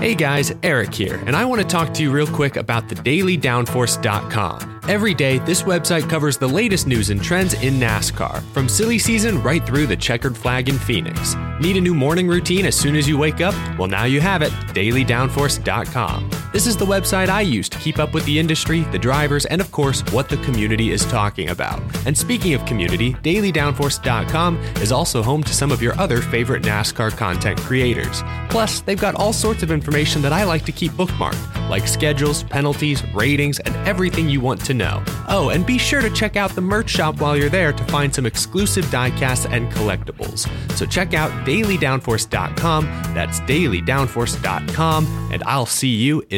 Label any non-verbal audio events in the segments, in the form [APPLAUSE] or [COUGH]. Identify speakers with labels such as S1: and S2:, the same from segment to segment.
S1: Hey guys, Eric here, and I want to talk to you real quick about the dailydownforce.com. Every day, this website covers the latest news and trends in NASCAR, from silly season right through the checkered flag in Phoenix. Need a new morning routine as soon as you wake up? Well, now you have it dailydownforce.com. This is the website I use to keep up with the industry, the drivers, and of course, what the community is talking about. And speaking of community, dailydownforce.com is also home to some of your other favorite NASCAR content creators. Plus, they've got all sorts of information that I like to keep bookmarked, like schedules, penalties, ratings, and everything you want to know. Oh, and be sure to check out the merch shop while you're there to find some exclusive diecasts and collectibles. So check out dailydownforce.com, that's dailydownforce.com, and I'll see you in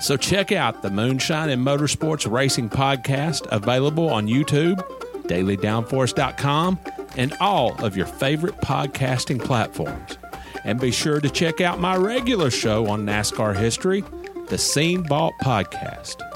S2: So check out the Moonshine and Motorsports Racing Podcast, available on YouTube, dailydownforce.com, and all of your favorite podcasting platforms. And be sure to check out my regular show on NASCAR history, the Scene Vault Podcast.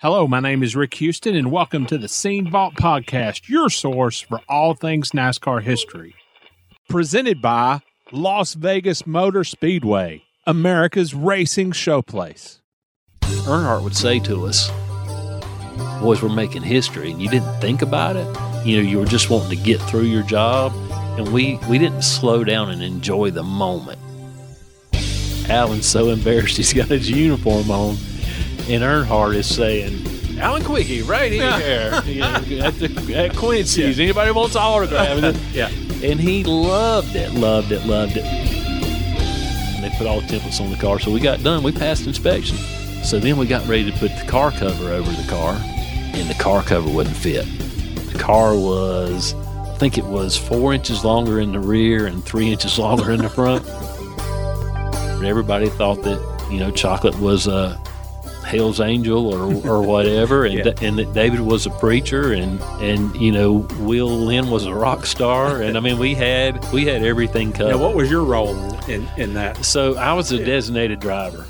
S2: Hello, my name is Rick Houston, and welcome to the Scene Vault Podcast, your source for all things NASCAR history. Presented by Las Vegas Motor Speedway, America's racing showplace.
S3: Earnhardt would say to us, Boys, we're making history, and you didn't think about it. You know, you were just wanting to get through your job, and we we didn't slow down and enjoy the moment. Alan's so embarrassed he's got his uniform on, and Earnhardt is saying, "Alan Quickie, right here, [LAUGHS] you know, at, the, at Quincy's. Anybody wants an autograph?" [LAUGHS]
S2: Yeah.
S3: and he loved it, loved it, loved it. And they put all the templates on the car, so we got done. We passed inspection. So then we got ready to put the car cover over the car, and the car cover wouldn't fit. The car was, I think it was four inches longer in the rear and three inches longer in the front. [LAUGHS] And everybody thought that you know chocolate was a Hell's Angel or, or whatever, and [LAUGHS] and that David was a preacher, and and you know Will Lind was a rock star, and I mean we had we had everything covered.
S2: Now, what was your role in, in that?
S3: so I was a designated driver.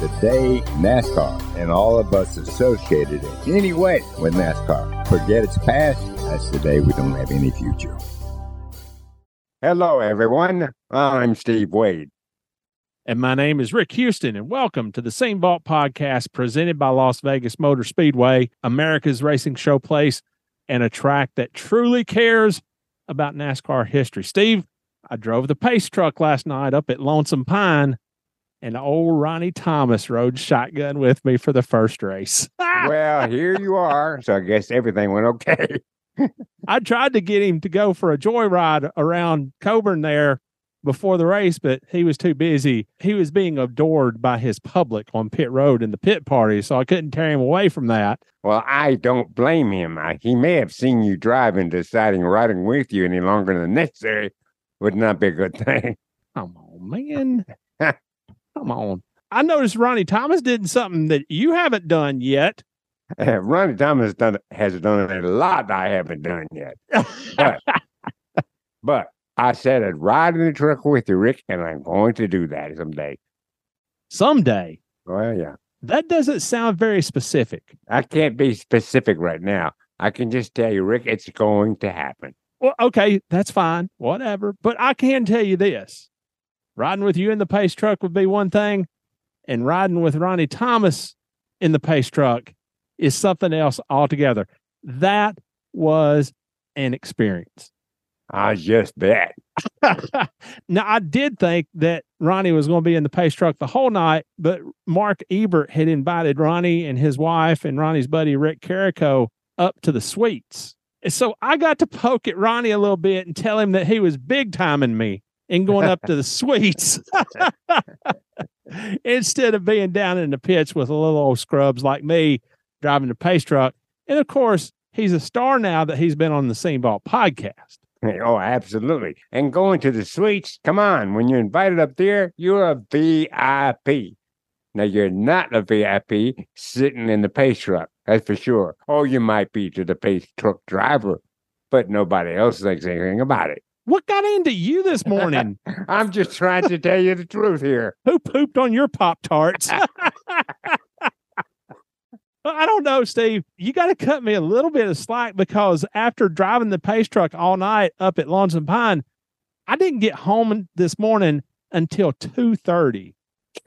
S4: the day NASCAR and all of us associated in any way with NASCAR forget its past, that's the day we don't have any future. Hello, everyone. I'm Steve Wade.
S2: And my name is Rick Houston, and welcome to the Scene Vault podcast presented by Las Vegas Motor Speedway, America's racing show place, and a track that truly cares about NASCAR history. Steve, I drove the pace truck last night up at Lonesome Pine, and old Ronnie Thomas rode shotgun with me for the first race. [LAUGHS]
S4: well, here you are. So I guess everything went okay. [LAUGHS]
S2: I tried to get him to go for a joyride around Coeburn there before the race, but he was too busy. He was being adored by his public on pit road in the pit party, so I couldn't tear him away from that.
S4: Well, I don't blame him. I, he may have seen you driving, deciding riding with you any longer than necessary would not be a good thing. [LAUGHS]
S2: Come on, man. [LAUGHS] Come on. I noticed Ronnie Thomas did something that you haven't done yet. [LAUGHS]
S4: Ronnie Thomas done, has done a lot I haven't done yet. But, but I said I'd ride in the truck with you, Rick, and I'm going to do that someday.
S2: Someday.
S4: Well, yeah.
S2: That doesn't sound very specific.
S4: I can't be specific right now. I can just tell you, Rick, it's going to happen.
S2: Well, okay, that's fine. Whatever. But I can tell you this riding with you in the pace truck would be one thing, and riding with Ronnie Thomas in the pace truck is something else altogether. That was an experience.
S4: I just bet. [LAUGHS]
S2: now, I did think that Ronnie was going to be in the pace truck the whole night, but Mark Ebert had invited Ronnie and his wife and Ronnie's buddy Rick Carrico up to the suites. And so I got to poke at Ronnie a little bit and tell him that he was big timing me and going up to the [LAUGHS] suites [LAUGHS] instead of being down in the pits with a little old scrubs like me driving the pace truck. And of course, he's a star now that he's been on the Scene Vault podcast. [LAUGHS]
S4: Oh, absolutely. And going to the suites, come on. When you're invited up there, you're a VIP. Now, you're not a VIP sitting in the pay truck, that's for sure. Or you might be to the pay truck driver, but nobody else thinks anything about it.
S2: What got into you this morning? [LAUGHS]
S4: I'm just trying to tell you the truth here.
S2: Who pooped on your Pop Tarts? [LAUGHS] I don't know, Steve. You got to cut me a little bit of slack because after driving the pace truck all night up at Lonesome Pine, I didn't get home this morning until two thirty. [LAUGHS]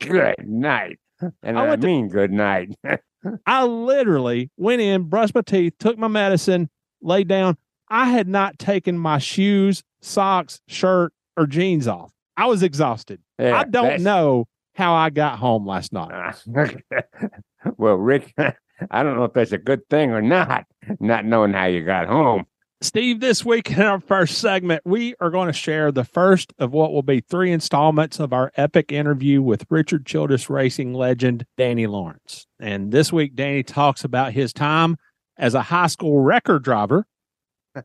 S4: good night, and
S2: I
S4: I,
S2: went to-
S4: mean good night. [LAUGHS]
S2: I literally went in, brushed my teeth, took my medicine, laid down. I had not taken my shoes, socks, shirt, or jeans off. I was exhausted.
S4: Yeah,
S2: I don't know how I got home last night. [LAUGHS] [LAUGHS]
S4: well, Rick, [LAUGHS] I don't know if that's a good thing or not, not knowing how you got home.
S2: Steve, this week in our first segment, we are going to share the first of what will be three installments of our epic interview with Richard Childress racing legend Danny Lawrence. And this week, Danny talks about his time as a high school wrecker driver,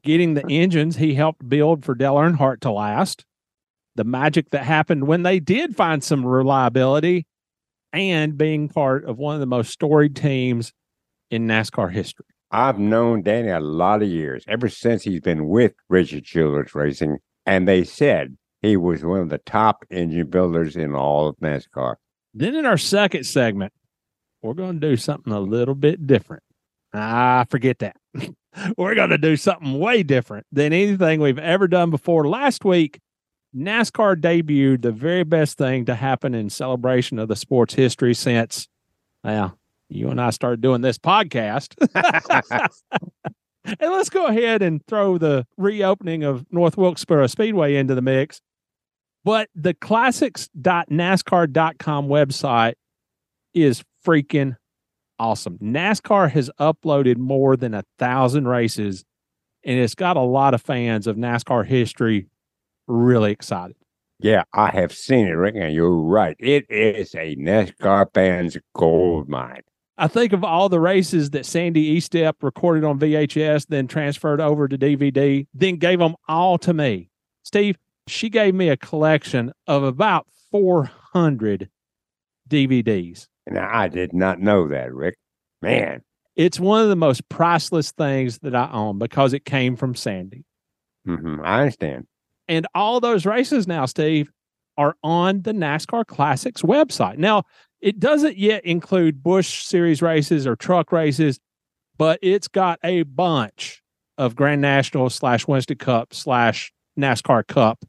S2: getting the [LAUGHS] engines he helped build for Dale Earnhardt to last, the magic that happened when they did find some reliability, and being part of one of the most storied teams in NASCAR history.
S4: I've known Danny a lot of years, ever since he's been with Richard Childress Racing, and they said he was one of the top engine builders in all of NASCAR.
S2: Then in our second segment, we're going to do something a little bit different. Ah, forget that. [LAUGHS] we're going to do something way different than anything we've ever done before. Last week, NASCAR debuted the very best thing to happen in celebration of the sport's history since, well, you and I started doing this podcast. [LAUGHS] and let's go ahead and throw the reopening of North Wilkesboro Speedway into the mix. But the classics.nascar.com website is freaking awesome. NASCAR has uploaded more than a thousand races, and it's got a lot of fans of NASCAR history really excited.
S4: Yeah, I have seen it, Rick, and you're right. It is a NASCAR fan's gold mine.
S2: I think of all the races that Sandy Estep recorded on VHS, then transferred over to DVD, then gave them all to me. Steve, she gave me a collection of about 400 DVDs.
S4: And I did not know that, Rick. Man,
S2: It's one of the most priceless things that I own because it came from Sandy.
S4: Mm-hmm. I understand.
S2: And all those races now, Steve, are on the NASCAR Classics website. Now, it doesn't yet include Busch Series races or truck races, but it's got a bunch of Grand National slash Winston Cup slash NASCAR Cup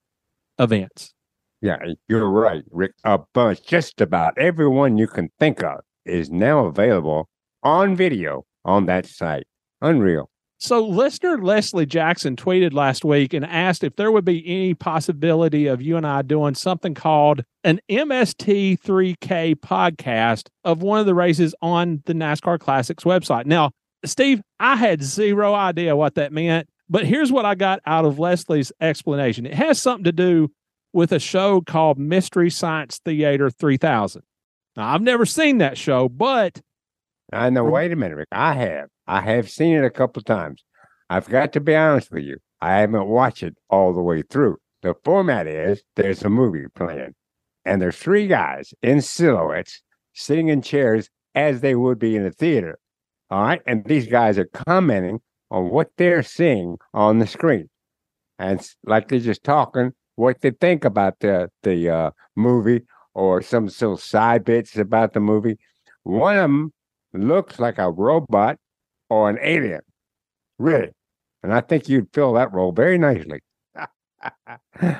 S2: events.
S4: Yeah, you're right, Rick. A bunch, just about everyone you can think of is now available on video on that site. Unreal.
S2: So, listener Leslie Jackson tweeted last week and asked if there would be any possibility of you and I doing something called an MST3K podcast of one of the races on the NASCAR Classics website. Now, Steve, I had zero idea what that meant, but here's what I got out of Leslie's explanation it has something to do with a show called Mystery Science Theater 3000. Now, I've never seen that show, but
S4: I know. Wait a minute, Rick. I have. I have seen it a couple times. I've got to be honest with you. I haven't watched it all the way through. The format is there's a movie playing, and there's three guys in silhouettes sitting in chairs as they would be in a theater. All right. And these guys are commenting on what they're seeing on the screen. And it's like they're just talking what they think about the the uh, movie or some little side bits about the movie. One of them looks like a robot or an alien, really. And I think you'd fill that role very nicely. [LAUGHS]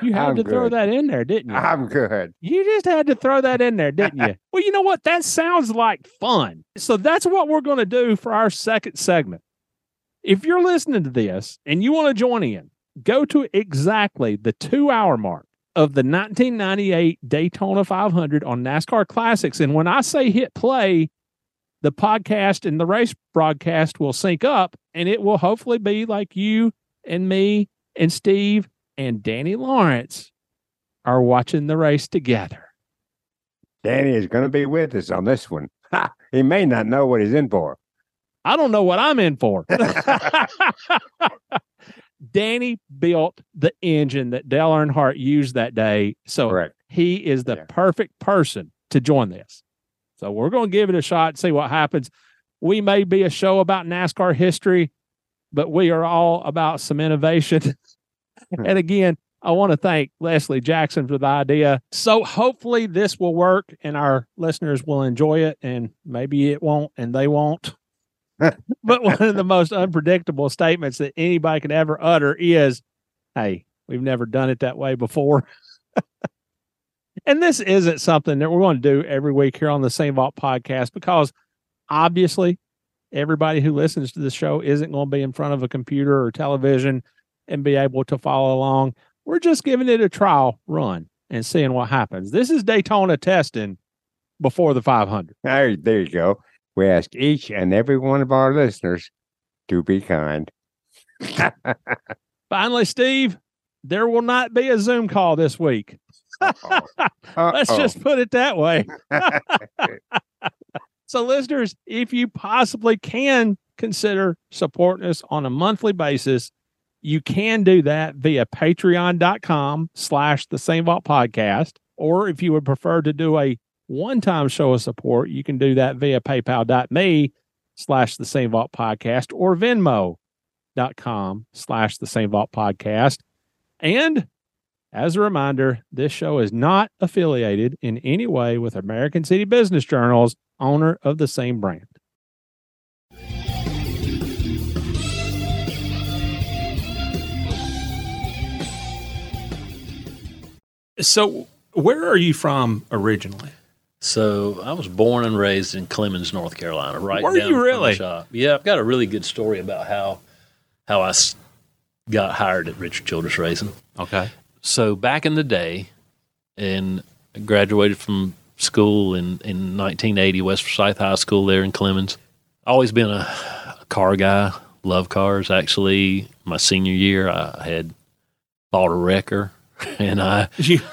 S2: you had
S4: I'm
S2: to throw that in there, didn't you?
S4: I'm good.
S2: You just had to throw that in there, didn't you? [LAUGHS] well, you know what? That sounds like fun. So that's what we're going to do for our second segment. If you're listening to this and you want to join in, go to exactly the two hour mark of the 1998 Daytona 500 on NASCAR Classics. And when I say hit play, the podcast and the race broadcast will sync up and it will hopefully be like you and me and Steve and Danny Lawrence are watching the race together.
S4: Danny is going to be with us on this one. Ha, he may not know what he's in for.
S2: I don't know what I'm in for. [LAUGHS] [LAUGHS] Danny built the engine that Dale Earnhardt used that day. So
S4: Correct.
S2: he is the
S4: Yeah.
S2: perfect person to join this. So we're going to give it a shot, and see what happens. We may be a show about NASCAR history, but we are all about some innovation. Hmm. and again, I want to thank Leslie Jackson for the idea. So hopefully this will work and our listeners will enjoy it and maybe it won't and they won't. [LAUGHS] but one of the most unpredictable statements that anybody could ever utter is, Hey, we've never done it that way before. [LAUGHS] and this isn't something that we're going to do every week here on the Scene Vault podcast because obviously everybody who listens to the show isn't going to be in front of a computer or television and be able to follow along. We're just giving it a trial run and seeing what happens. This is Daytona testing before the 500.
S4: There, there you go. We ask each and every one of our listeners to be kind. [LAUGHS]
S2: Finally, Steve, there will not be a Zoom call this week. Let's
S4: Uh-oh.
S2: just put it that way. [LAUGHS] so, listeners, if you possibly can consider supporting us on a monthly basis, you can do that via patreon.com slash the scene vault podcast. Or if you would prefer to do a one-time show of support, you can do that via paypal.me slash the scene vault podcast or venmo.com slash the scene vault podcast. And as a reminder, this show is not affiliated in any way with American City Business Journal's owner of the Scene brand. So, where are you from originally?
S3: So I was born and raised in Clemmons, North Carolina, right
S2: Were
S3: down
S2: you
S3: from the
S2: really?
S3: shop. Yeah, I've got a really good story about how how I got hired at Richard Childress Racing.
S2: Okay.
S3: So back in the day, and I graduated from school in, in 1980, West Forsyth High School there in Clemmons. Always been a, a car guy, love cars. Actually, my senior year, I had bought a wrecker, [LAUGHS] and I,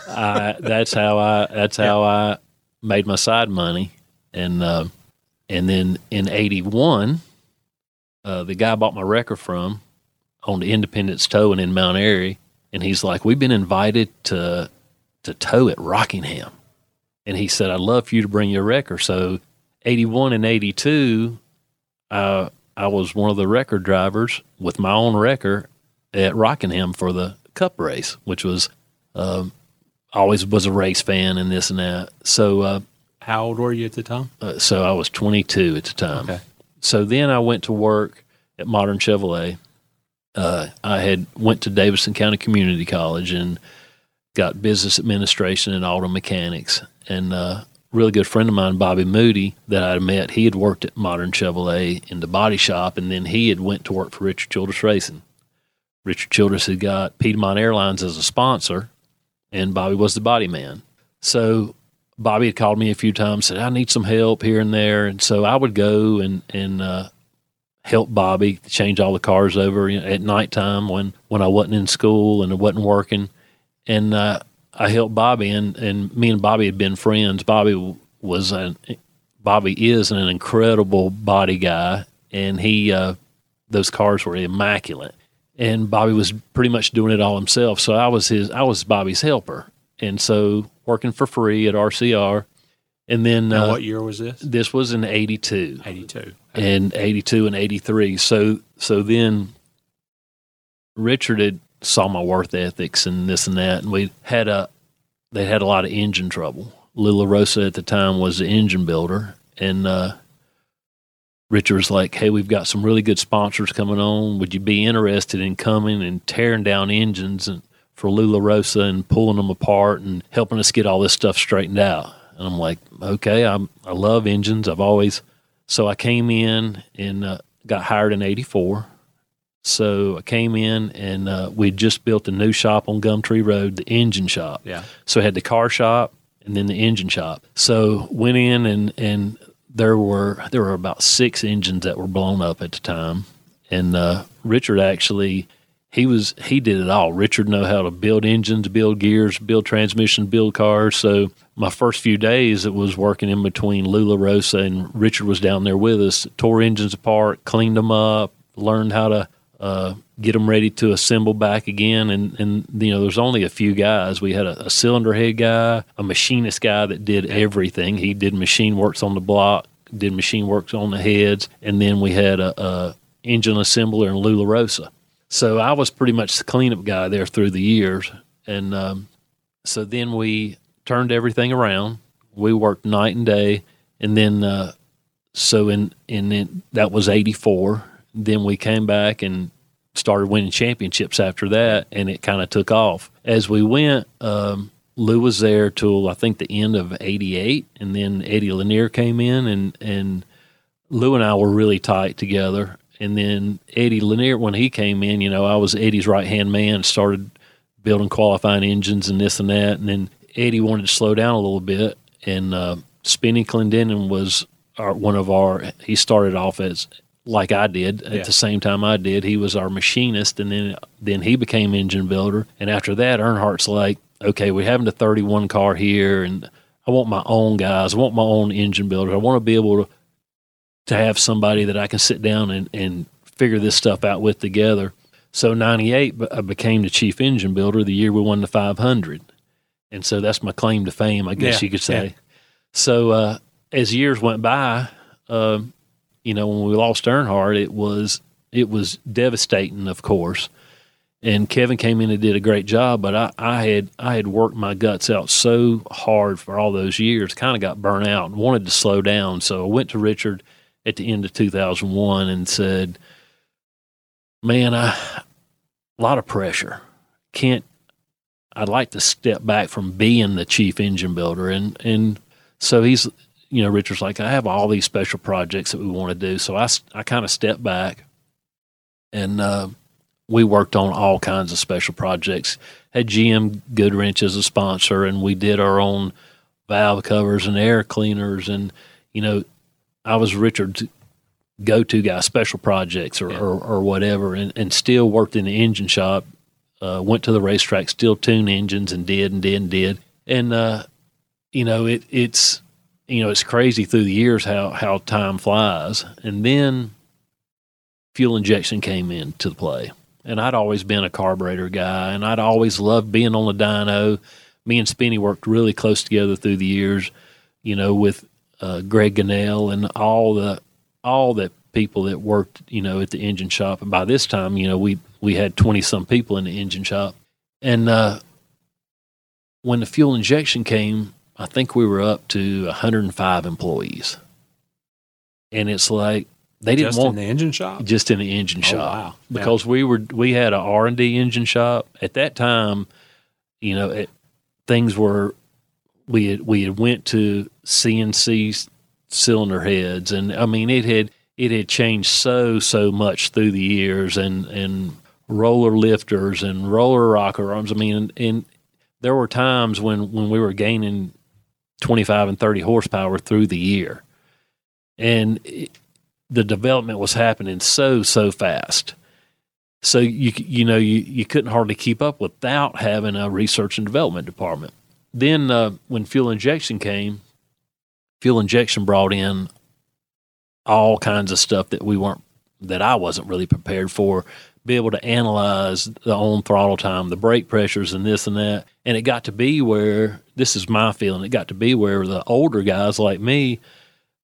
S3: I that's how I that's how I made my side money, and uh, and then in '81, uh, the guy I bought my wrecker from owned Independence Towing in Mount Airy, and he's like, "We've been invited to to tow at Rockingham," and he said, "I'd love for you to bring your wrecker." So, '81 and '82, uh, I was one of the wrecker drivers with my own wrecker at Rockingham for the Cup race, which was um, always was a race fan and this and that. So, uh,
S2: How old were you at the time?
S3: uh, so I was 22 at the time.
S2: Okay.
S3: So then I went to work at Modern Chevrolet. Uh, I had went to Davidson County Community College and got business administration and auto mechanics. And uh, a really good friend of mine, Bobby Moody, that I met, he had worked at Modern Chevrolet in the body shop, and then he had went to work for Richard Childress Racing. Richard Childress had got Piedmont Airlines as a sponsor, and Bobby was the body man. So Bobby had called me a few times, said I need some help here and there, and so I would go and and uh, help Bobby change all the cars over at nighttime when when I wasn't in school and I wasn't working, and uh, I helped Bobby, and and me and Bobby had been friends. Bobby was an Bobby is an incredible body guy, and he uh, those cars were immaculate. And Bobby was pretty much doing it all himself. So I was his I was Bobby's helper, and so working for free at RCR. And then
S2: Now,
S3: uh,
S2: what year was this?
S3: this was in '82
S2: 82.
S3: And 82 and 83 so so then richard had saw my worth ethics and this and that and we had a they had a lot of engine trouble. Lou LaRosa at the time was the engine builder and uh richard was like hey we've got some really good sponsors coming on. Would you be interested in coming and tearing down engines and for Lou LaRosa and pulling them apart and helping us get all this stuff straightened out? And i'm like okay i'm i love engines. I've always so I came in and uh, got hired in '84. So I came in and uh, we'd just built a new shop on Gumtree Road, the engine shop.
S2: Yeah.
S3: So I had the car shop and then the engine shop. So went in and and there were there were about six engines that were blown up at the time, and uh, Richard actually he was he did it all. Richard know how to build engines, build gears, build transmissions, build cars. So my first few days it was working in between Lou LaRosa and Richard was down there with us, tore engines apart, cleaned them up, learned how to uh, get them ready to assemble back again. And, and you know, there's only a few guys. We had a, a cylinder head guy, a machinist guy that did everything. He did machine works on the block, did machine works on the heads, and then we had a, a engine assembler in Lou LaRosa. So I was pretty much the cleanup guy there through the years. And um, so then we turned everything around. We worked night and day. And then, uh, so in, in, in that was 84. Then we came back and started winning championships after that. And it kind of took off. As we went, um, Lou was there till I think the end of 88. And then Eddie Lanier came in and, and Lou and I were really tight together. And then Eddie Lanier, when he came in, you know, I was Eddie's right hand man, started building qualifying engines and this and that. And then Eddie wanted to slow down a little bit. And uh, Spinny Clendenin was our, one of our, he started off as, like I did at
S2: Yeah.
S3: the same time I did. He was our machinist, and then then he became engine builder. And after that, Earnhardt's like, okay, we're having the 31 car here, and I want my own guys. I want my own engine builder. I want to be able to to have somebody that I can sit down and, and figure this stuff out with together. So 98, I became the chief engine builder the year we won the 500. And so that's my claim to fame, I guess
S2: Yeah,
S3: you could say.
S2: yeah.
S3: So uh, as years went by, um, you know, when we lost Earnhardt, it was it was devastating, of course. And Kevin came in and did a great job, but I, I had I had worked my guts out so hard for all those years, kind of got burnt out and wanted to slow down. So I went to Richard at the end of 2001 and said, "Man, I a lot of pressure. Can't. I'd like to step back from being the chief engine builder." And and so he's, you know, Richard's like, "I have all these special projects that we want to do." So I I kind of stepped back, and uh, we worked on all kinds of special projects. Had GM Goodwrench as a sponsor, and we did our own valve covers and air cleaners. And you know, I was Richard's go-to guy, special projects or, or, or whatever, and, and still worked in the engine shop. Uh, went to the racetrack, still tuned engines, and did and did and did. And uh, you know, it it's you know it's crazy through the years how how time flies. And then fuel injection came into the play, and I'd always been a carburetor guy, and I'd always loved being on the dyno. Me and Spinny worked really close together through the years, you know, with uh, Greg Gannell and all the all the people that worked, you know, at the engine shop. And by this time, you know, we we had twenty some people in the engine shop, and uh, when the fuel injection came, I think we were up to 105 employees, and it's like they didn't
S2: Just
S3: want
S2: in the engine shop.
S3: just in the engine
S2: Oh,
S3: shop
S2: wow. Yeah.
S3: because we were we had a R and D engine shop at that time. You know, it, things were we had we had went to CNC cylinder heads, and I mean it had it had changed so so much through the years, and and roller lifters and roller rocker arms. I mean, and, and there were times when when we were gaining twenty five and thirty horsepower through the year, and it, the development was happening so so fast. So you you know you, you couldn't hardly keep up without having a research and development department. Then uh, when fuel injection came, fuel injection brought in all kinds of stuff that we weren't that I wasn't really prepared for. Be able to analyze the on throttle time, the brake pressures, and this and that. And it got to be where this is my feeling. It got to be where the older guys like me,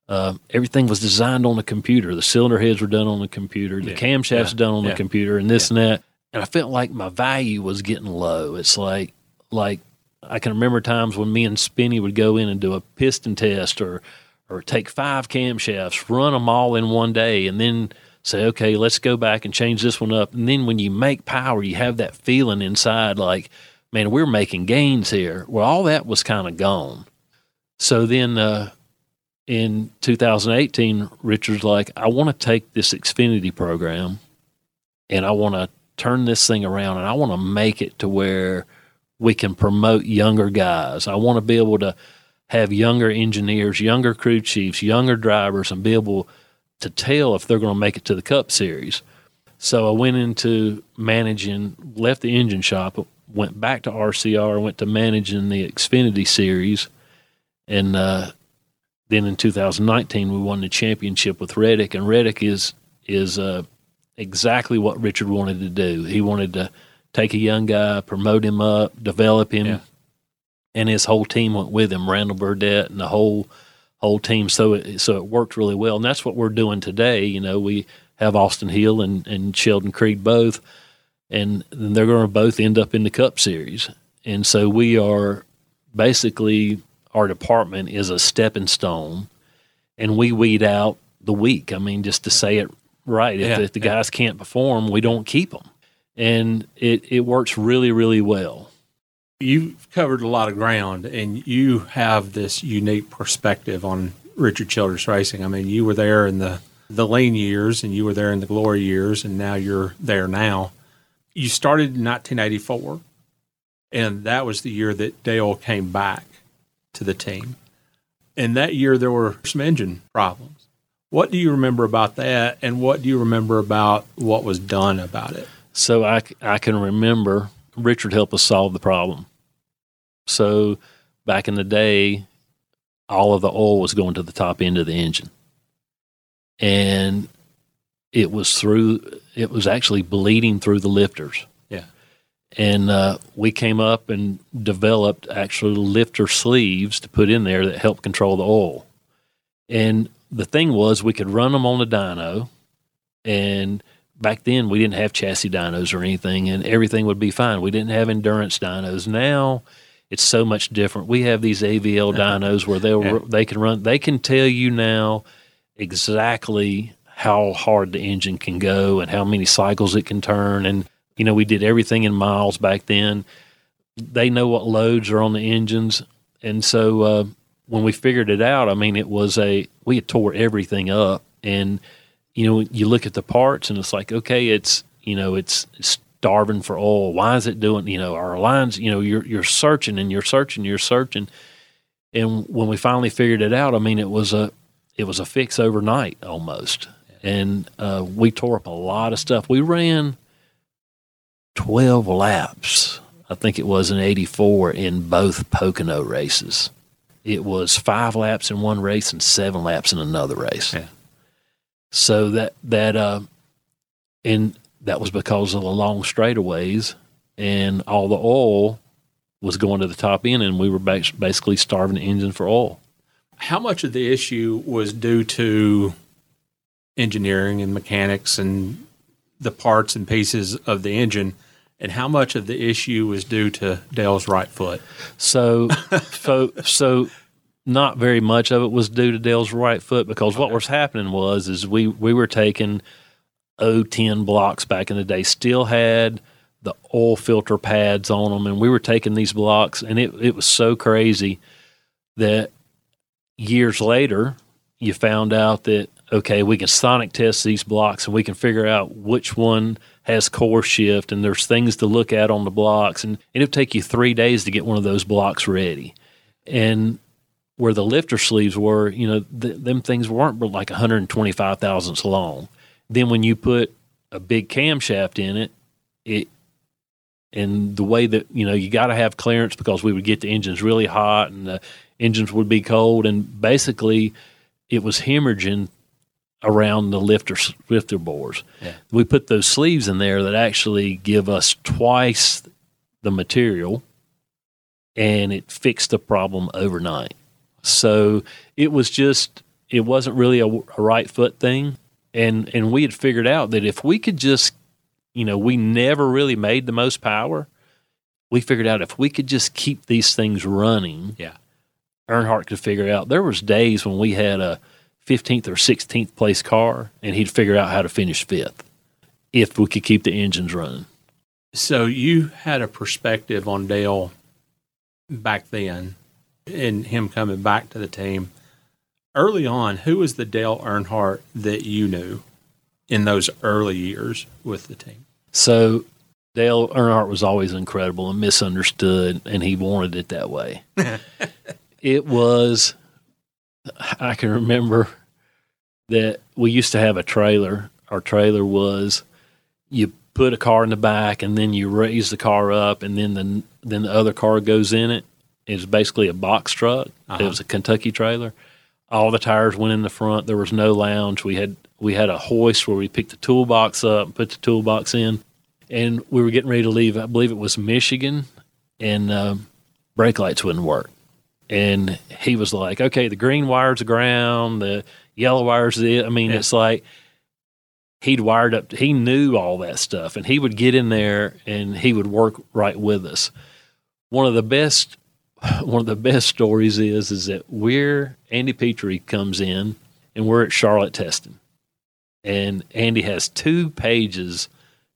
S3: uh, everything was designed on the computer. The cylinder heads were done on the computer. The
S2: Yeah.
S3: camshafts
S2: Yeah.
S3: done on
S2: Yeah.
S3: the computer, and this and that. And I felt like my value was getting low. It's like like I can remember times when me and Spinny would go in and do a piston test or or take five camshafts, run them all in one day, and then say, okay, let's go back and change this one up. And then when you make power, you have that feeling inside like, man, we're making gains here. Well, all that was kind of gone. So then uh, in 2018, Richard's like, I want to take this Xfinity program and I want to turn this thing around and I want to make it to where we can promote younger guys. I want to be able to have younger engineers, younger crew chiefs, younger drivers, and be able to tell if they're going to make it to the Cup Series. So I went into managing, left the engine shop, went back to RCR, went to managing the Xfinity Series, and uh, then in 2019 we won the championship with Reddick, and Reddick is is uh, exactly what Richard wanted to do. He wanted to take a young guy, promote him up, develop him,
S2: Yeah.
S3: and his whole team went with him. Randall Burnett and the whole whole team. So it so it worked really well, and that's what we're doing today. You know, we have Austin Hill and and Sheldon Creed both, and they're going to both end up in the Cup Series, and so we are basically our department is a stepping stone, and we weed out the weak. I mean, just to say it right, if,
S2: Yeah,
S3: if the
S2: yeah.
S3: guys can't perform, we don't keep them, and it it works really really well.
S2: You've covered a lot of ground, and you have this unique perspective on Richard Childress Racing. I mean, you were there in the the lean years, and you were there in the glory years, and now you're there now. You started in 1984, and that was the year that Dale came back to the team. And that year, there were some engine problems. What do you remember about that, and what do you remember about what was done about it?
S3: So I, I can remember Richard helped us solve the problem. So back in the day, all of the oil was going to the top end of the engine. And it was through, it was actually bleeding through the lifters.
S2: Yeah.
S3: And uh, we came up and developed actually lifter sleeves to put in there that helped control the oil. And the thing was, we could run them on the dyno, and back then we didn't have chassis dynos or anything, and everything would be fine. We didn't have endurance dynos. Now it's so much different. We have these AVL dynos where they
S2: Yeah.
S3: they can run. They can tell you now exactly how hard the engine can go and how many cycles it can turn. And you know, we did everything in miles back then. They know what loads are on the engines, and so uh, when we figured it out, I mean, it was a we had tore everything up, and you know, you look at the parts, and it's like, okay, it's You know, it's, it's starving for oil. Why is it doing? You know, our lines. You know, you're you're searching and you're searching, you're searching, and when we finally figured it out, I mean, it was a it was a fix overnight almost, and uh, we tore up a lot of stuff. We ran twelve laps. I think it was in '84 in both Pocono races. It was five laps in one race and seven laps in another race.
S2: Yeah.
S3: So that that uh, and that was because of the long straightaways and all the oil was going to the top end, and we were basically starving the engine for oil.
S2: How much of the issue was due to engineering and mechanics and the parts and pieces of the engine, and how much of the issue was due to Dale's right foot?
S3: So, [LAUGHS] so, so not very much of it was due to Dale's right foot because what was happening was is we we were taking 010 blocks back in the day, still had the oil filter pads on them, and we were taking these blocks, and it it was so crazy that years later you found out that okay, we can sonic test these blocks and we can figure out which one has core shift and there's things to look at on the blocks and it'll take you three days to get one of those blocks ready. And where the lifter sleeves were, you know, th- them things weren't like 125 thousandths long. Then when you put a big camshaft in it, it and the way that you know you got to have clearance because we would get the engines really hot and the engines would be cold and basically it was hemorrhaging around the lifter lifter bores.
S2: Yeah.
S3: We put those sleeves in there that actually give us twice the material and it fixed the problem overnight. So it was just it wasn't really a, a right foot thing. And and we had figured out that if we could just you know we never really made the most power. We figured out if we could just keep these things running
S2: Yeah.
S3: earnhardt could figure out. There was days when we had a 15th or 16th place car and he'd figure out how to finish fifth if we could keep the engines running.
S2: So you had a perspective on Dale back then, and him coming back to the team. Early on, who was the Dale Earnhardt that you knew in those early years with the team?
S3: so dale earnhardt was always incredible and misunderstood and he wanted it that way [LAUGHS] it was i can remember that we used to have a trailer our trailer was you put a car in the back and then you raise the car up and then the then the other car goes in it it's basically a box truck.
S2: Uh-huh.
S3: it was a kentucky trailer. All the tires went in the front. There was no lounge. We had we had a hoist where we picked the toolbox up and put the toolbox in. And we were getting ready to leave. I believe it was michigan. And um, brake lights wouldn't work. And he was like okay the green wire's the ground the yellow wire's the i mean
S2: Yeah.
S3: it's like he'd wired up he knew all that stuff. And he would get in there and he would work right with us. One of the best one of the best stories is is that we're Andy Petree comes in and we're at Charlotte testing. And Andy has two pages.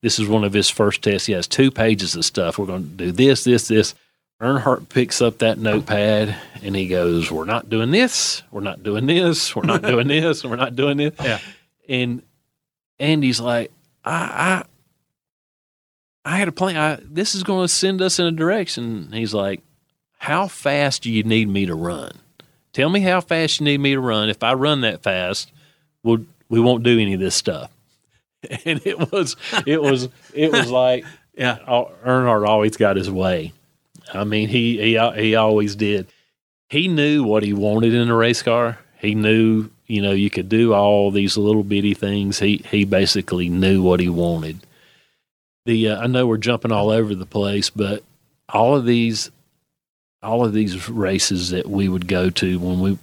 S3: This is one of his first tests. He has two pages of stuff. We're going to do this, this, this. Earnhardt picks up that notepad and he goes, We're not doing this. We're not doing this. We're not doing [LAUGHS] this. We're not doing this.
S2: Yeah.
S3: And Andy's like, I, I, I had a plan. I, this is going to send us in a direction. He's like, How fast do you need me to run? Tell me how fast you need me to run. If I run that fast, we'll, we won't do any of this stuff. [LAUGHS] And it was, it was, it was [LAUGHS] like,
S2: Yeah.
S3: Earnhardt always got his way. I mean, he he he always did. He knew what he wanted in a race car. He knew, you know, you could do all these little bitty things. He he basically knew what he wanted. The uh, I know we're jumping all over the place, but all of these all of these races that we would go to when we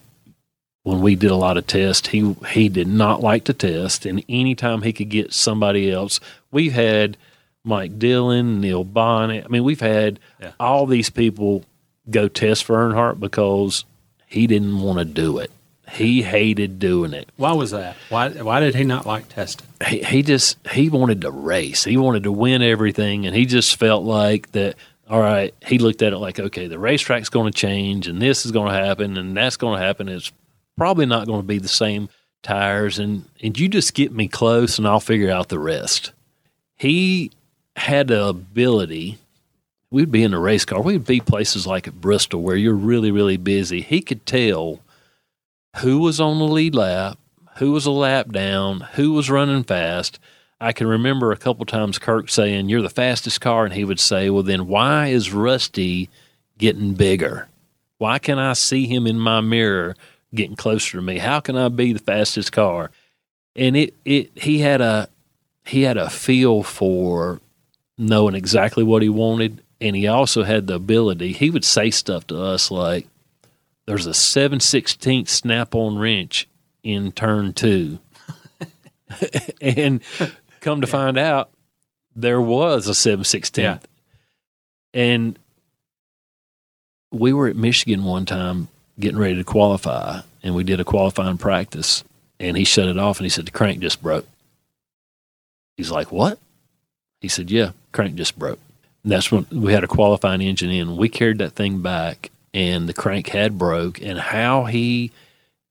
S3: when we did a lot of tests, he he did not like to test, and anytime he could get somebody else, we've had Mike Dillon, Neil Bonnett. I mean, we've had
S2: Yeah.
S3: all these people go test for Earnhardt because he didn't want to do it. He hated doing it.
S2: Why was that? Why why did he not like testing?
S3: He, he just he wanted to race. He wanted to win everything, and he just felt like that. All right, he looked at it like, okay, the racetrack's going to change, and this is going to happen, and that's going to happen. It's probably not going to be the same tires, and and you just get me close, and I'll figure out the rest. he had the ability. We'd be in a race car. We'd be places like at Bristol where you're really, really busy. He could tell who was on the lead lap, who was a lap down, who was running fast. I can remember a couple times Kirk saying, You're the fastest car. And he would say, Well, then why is Rusty getting bigger? Why can I see him in my mirror getting closer to me? How can I be the fastest car? And it, it he had a he had a feel for knowing exactly what he wanted. And he also had the ability, he would say stuff to us like, There's a 7 16th snap on wrench in turn two. [LAUGHS] and come to find out, there was a 7 16th.
S2: Yeah.
S3: And we were at Michigan one time getting ready to qualify, and we did a qualifying practice, and he shut it off and he said, The crank just broke. He's like, What? He said, Yeah, crank just broke. And that's when we had a qualifying engine in. We carried that thing back, and the crank had broke, and how he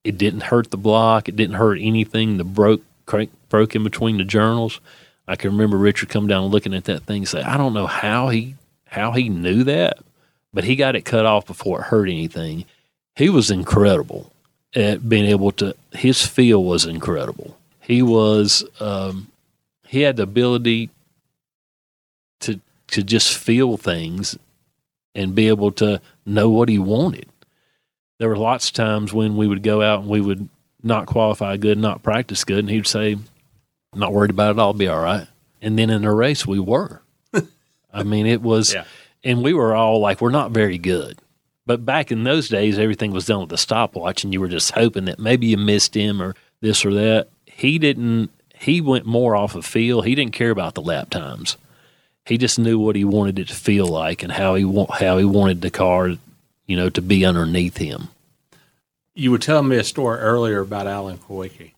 S3: it didn't hurt the block, it didn't hurt anything. The broke crank broke in between the journals. I can remember Richard come down looking at that thing and say, I don't know how he how he knew that, but he got it cut off before it hurt anything. He was incredible at being able to. His feel was incredible. He was um, he had the ability to to just feel things and be able to know what he wanted. There were lots of times when we would go out and we would not qualify good, not practice good, and he'd say, "Not worried about it. I'll be all right." And then in a race, we were. [LAUGHS] I mean, it was,
S2: Yeah.
S3: and we were all like, "We're not very good." But back in those days, everything was done with a stopwatch, and you were just hoping that maybe you missed him or this or that. He didn't. He went more off of feel. He didn't care about the lap times. He just knew what he wanted it to feel like and how he want how he wanted the car, you know, to be underneath him.
S2: You were telling me a story earlier about Alan Kulwicki.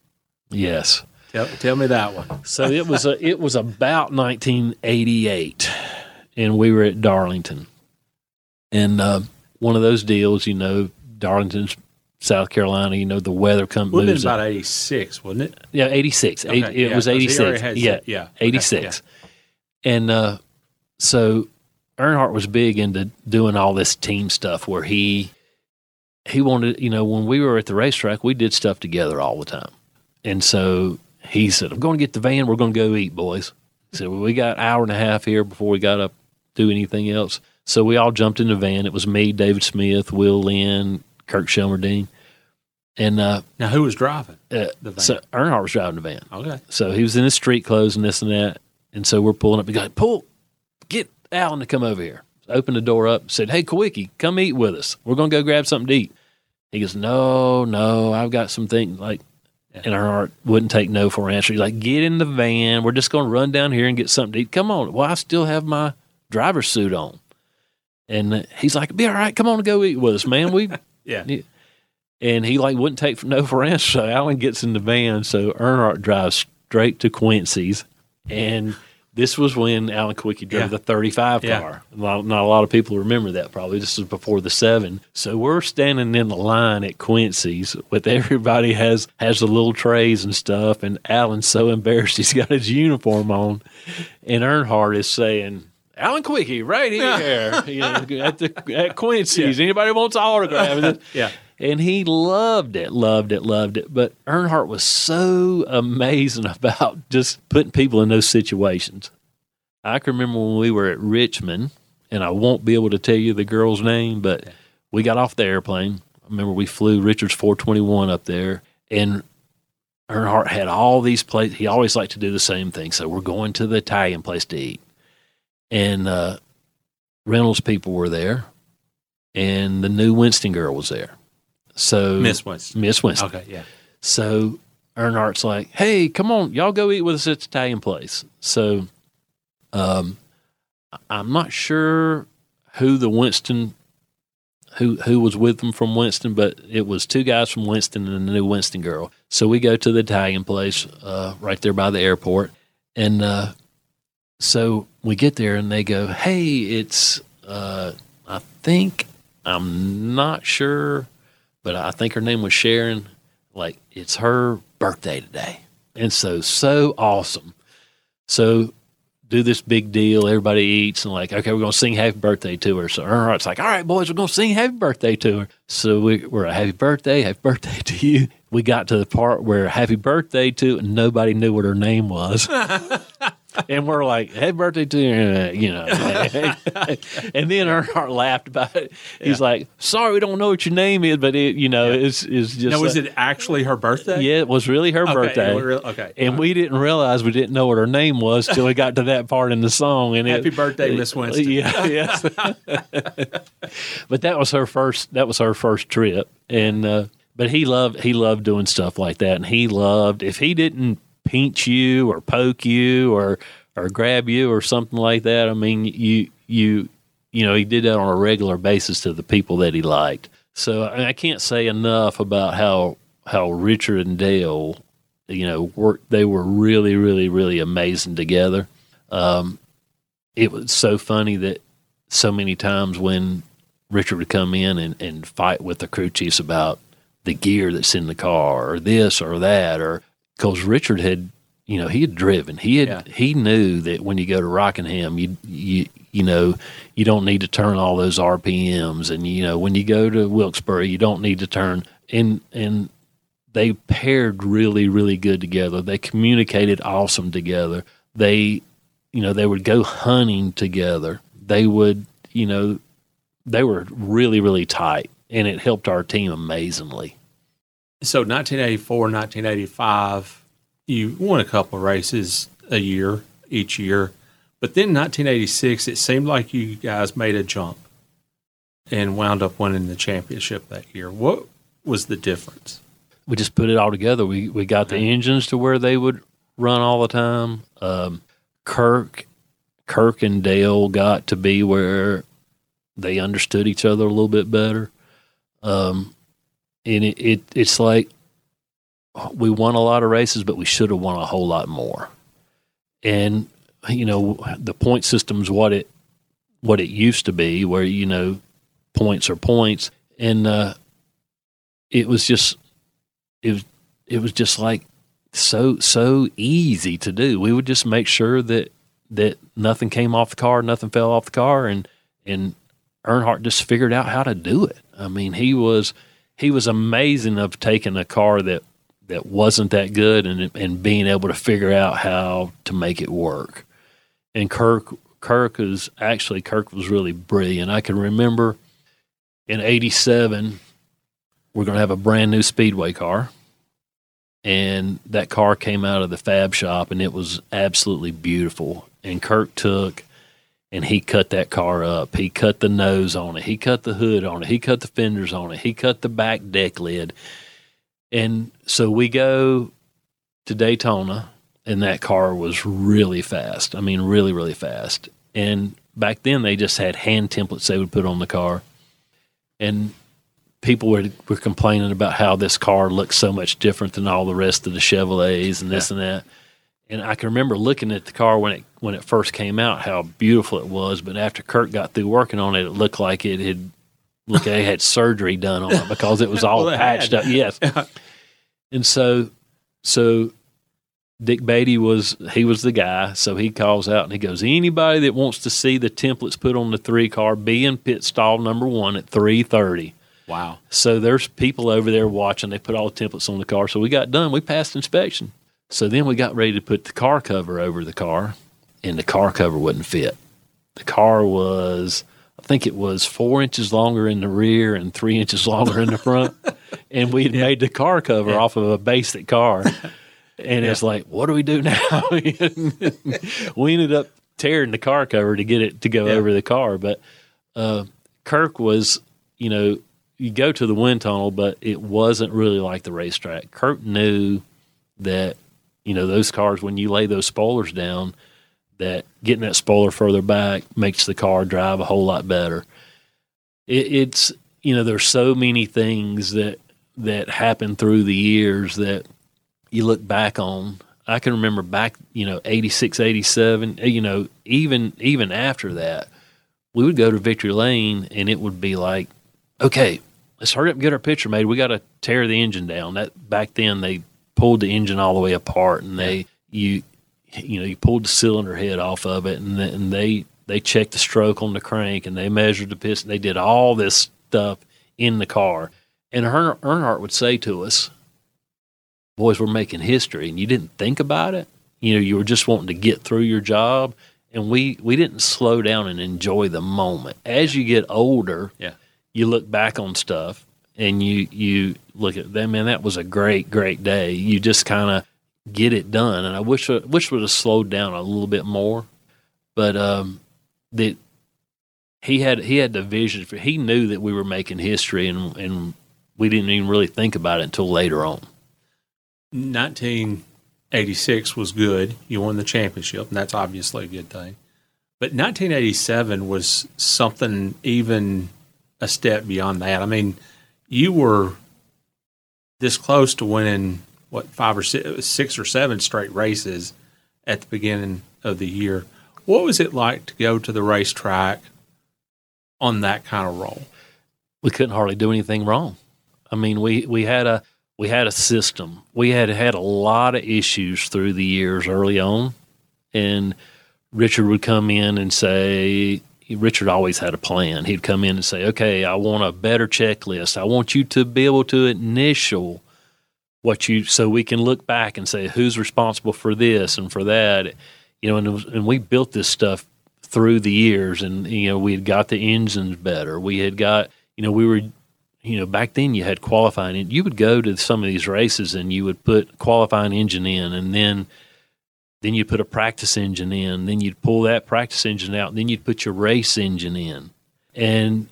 S3: Yes.
S2: Tell, tell me that one.
S3: So it was a, it was about 1988, and we were at Darlington, and uh, one of those deals, you know, Darlington's South Carolina. You know, the weather comes
S2: Would have been about 86, wasn't it?
S3: yeah, 86.
S2: Okay,
S3: Eight- it
S2: yeah,
S3: was
S2: 'cause he
S3: 86.
S2: had
S3: Yeah,
S2: yeah, okay,
S3: 86. And uh, so Earnhardt was big into doing all this team stuff where he he wanted, you know, when we were at the racetrack, we did stuff together all the time. And so he said, I'm going to get the van. We're going to go eat, boys. He said, well, we got an hour and a half here before we got up do anything else. So we all jumped in the van. It was me, David Smith, Will Lind, Kirk Shelmerdine. And uh,
S2: Now, who was driving?
S3: uh,
S2: The van.
S3: so Earnhardt was driving the van.
S2: Okay.
S3: So he was in his street clothes and this and that. And so we're pulling up. We go, pull, get Alan to come over here. Opened the door up, said, Hey, Kulwicki, come eat with us. We're going to go grab something to eat. He goes, No, no, I've got some things like, and Earnhardt wouldn't take no for an answer. He's like, Get in the van. We're just going to run down here and get something to eat. Come on. Well, I still have my driver's suit on. And uh, he's like, Be all right. Come on and go eat with us, man. We, [LAUGHS]
S2: Yeah.
S3: and he like wouldn't take no for an answer. So Alan gets in the van. So Earnhardt drives straight to Quincy's, and this was when Alan Kulwicki drove
S2: Yeah.
S3: the 35
S2: Yeah.
S3: car. Not, not a lot of people remember that. Probably this was before the seven. So we're standing in the line at Quincy's with everybody has has the little trays and stuff, and Alan's so embarrassed he's got his uniform on, and Earnhardt is saying. Alan Kulwicki, right here, [LAUGHS] you know, at the at Quincy's. Anybody wants an autograph? [LAUGHS]
S2: Yeah.
S3: And he loved it, loved it, loved it. But Earnhardt was so amazing [LAUGHS] about just putting people in those situations. I can remember when we were at Richmond, and I won't be able to tell you the girl's name, but we got off the airplane. I remember we flew Richards 421 up there, and Earnhardt had all these places. He always liked to do the same thing. So we're going to the Italian place to eat. And uh, Reynolds people were there, and the new Winston girl was there. So
S2: Miss Winston.
S3: Miss Winston.
S2: Okay, yeah.
S3: So Earnhardt's like, "Hey, come on, y'all go eat with us at the Italian place." So, um, I'm not sure who the Winston, who who was with them from Winston, but it was two guys from Winston and the new Winston girl. So we go to the Italian place uh, right there by the airport, and uh, so we get there and they go, "Hey, it's uh, I think I'm not sure." But I think her name was Sharon. Like it's her birthday today, and so so awesome. So do this big deal. Everybody eats and like, okay, we're gonna sing happy birthday to her. So Earnhardt's like, all right, boys, we're gonna sing happy birthday to her. So we, we're a happy birthday, happy birthday to you. We got to the part where happy birthday to, and nobody knew what her name was. [LAUGHS] and we're like, happy birthday to you, you know. [LAUGHS] and then Earnhardt laughed about it. He's like, sorry, we don't know what your name is, but it, you know, it's, it's just.
S2: Now, was
S3: like-
S2: it actually her birthday?
S3: yeah, it was really her
S2: Okay,
S3: birthday.
S2: was okay.
S3: And we didn't realize we didn't know what her name was till we got to that part in the song. And
S2: Happy
S3: it,
S2: birthday, Miss Winston.
S3: Yeah, [LAUGHS] yes. [LAUGHS] but that was her first. That was her first trip, and uh, but he loved he loved doing stuff like that, and he loved if he didn't pinch you or poke you or or grab you or something like that. I mean, you you you know he did that on a regular basis to the people that he liked. So I, can't say enough about how how Richard and Dale, you know, work. They were really, really, really amazing together. Um, it was so funny that so many times when Richard would come in and, and fight with the crew chiefs about the gear that's in the car or this or that or because Richard had you know he had driven. He had
S2: Yeah.
S3: he knew that when you go to Rockingham you you you know you don't need to turn all those RPMs and you know when you go to Wilkesboro you don't need to turn. And and they paired really really good together. They communicated awesome together. They you know they would go hunting together. They would you know they were really really tight. And it helped our team amazingly
S2: So 1984, 1985, you won a couple of races a year each year. But then 1986, it seemed like you guys made a jump and wound up winning the championship that year. What was the difference?
S3: we just put it all together. We we got the engines to where they would run all the time. Um, Kirk, Kirk and Dale got to be where they understood each other a little bit better. Um, and it, it it's like we won a lot of races, but we should have won a whole lot more. And you know the point system's what it what it used to be, where you know points are points, and uh, it was just it was it was just like so so easy to do. We would just make sure that that nothing came off the car, nothing fell off the car, and and Earnhardt just figured out how to do it. I mean, he was he was amazing of taking a car that that wasn't that good and and being able to figure out how to make it work. And Kirk Kirk is actually Kirk was really brilliant. I can remember in '87 we're going to have a brand new speedway car and that car came out of the fab shop and it was absolutely beautiful and kirk took and he cut that car up. He cut the nose on it. He cut the hood on it. He cut the fenders on it. He cut the back deck lid. And so we go to daytona and that car was really fast. I mean really really fast. And back then they just had hand templates they would put on the car. And people were, were complaining about how this car looks so much different than all the rest of the Chevrolets and this and that. And I can remember looking at the car when it when it first came out, how beautiful it was. But after Kirk got through working on it, it looked like it had look they had [LAUGHS] surgery done on it because it was all [LAUGHS]
S2: Well,
S3: patched
S2: had.
S3: up. Yes. [LAUGHS] and so so Dick Beaty was he was the guy, so he calls out and he goes, Anybody that wants to see the templates put on the three car, be in pit stall number one at three thirty.
S2: Wow.
S3: So there's people over there watching. They put all the templates on the car. So we got done. We passed inspection. So then we got ready to put the car cover over the car, and the car cover wouldn't fit. The car was, I think it was four inches longer in the rear and three inches longer in the front. [LAUGHS] and we had made the car cover off of a basic car. And it's like, what do we do now? [LAUGHS] we ended up tearing the car cover to get it to go
S2: Yeah.
S3: over the car. But uh, Kirk was, you know, you go to the wind tunnel, but it wasn't really like the racetrack. Kirk knew that, you know, those cars, when you lay those spoilers down, that getting that spoiler further back makes the car drive a whole lot better. It, it's, you know, there's so many things that, that happen through the years that you look back on. I can remember back, you know, 86, 87, eh, you know, even, even after that, we would go to Victory Lane and it would be like, okay, let's hurry up and get our picture made. We got to tear the engine down. That back then they pulled the engine all the way apart and they you you know, you pulled the cylinder head off of it, and th- and they they checked the stroke on the crank, and they measured the piston. They did all this stuff in the car. And Earn- Earnhardt would say to us, "Boys, we're making history," and you didn't think about it. You know, you were just wanting to get through your job, and we we didn't slow down and enjoy the moment. As you get older,
S2: Yeah.
S3: you look back on stuff and you you look at them man that was a great great day you just kind of get it done and i wish I wish would have slowed down a little bit more but um that he had he had the vision for he knew that we were making history and and we didn't even really think about it until later on
S2: 1986 was good. You won the championship, and that's obviously a good thing. But 1987 was something even a step beyond that. I mean, you were this close to winning what five or six, six or seven straight races at the beginning of the year. What was it like to go to the racetrack on that kind of roll?
S3: we couldn't hardly do anything wrong. I mean, we we had a we had a system. We had had a lot of issues through the years early on, and Richard would come in and say. Richard always had a plan. He'd come in and say, "Okay, I want a better checklist. I want you to be able to initial what you, so we can look back and say who's responsible for this and for that." You know, and, was, and we built this stuff through the years, and you know, we had got the engines better. We had got you know, we were, you know, back then you had qualifying. And you would go to some of these races and you would put qualifying engine in, and then then you'd put a practice engine in, then you'd pull that practice engine out, and then you'd put your race engine in. And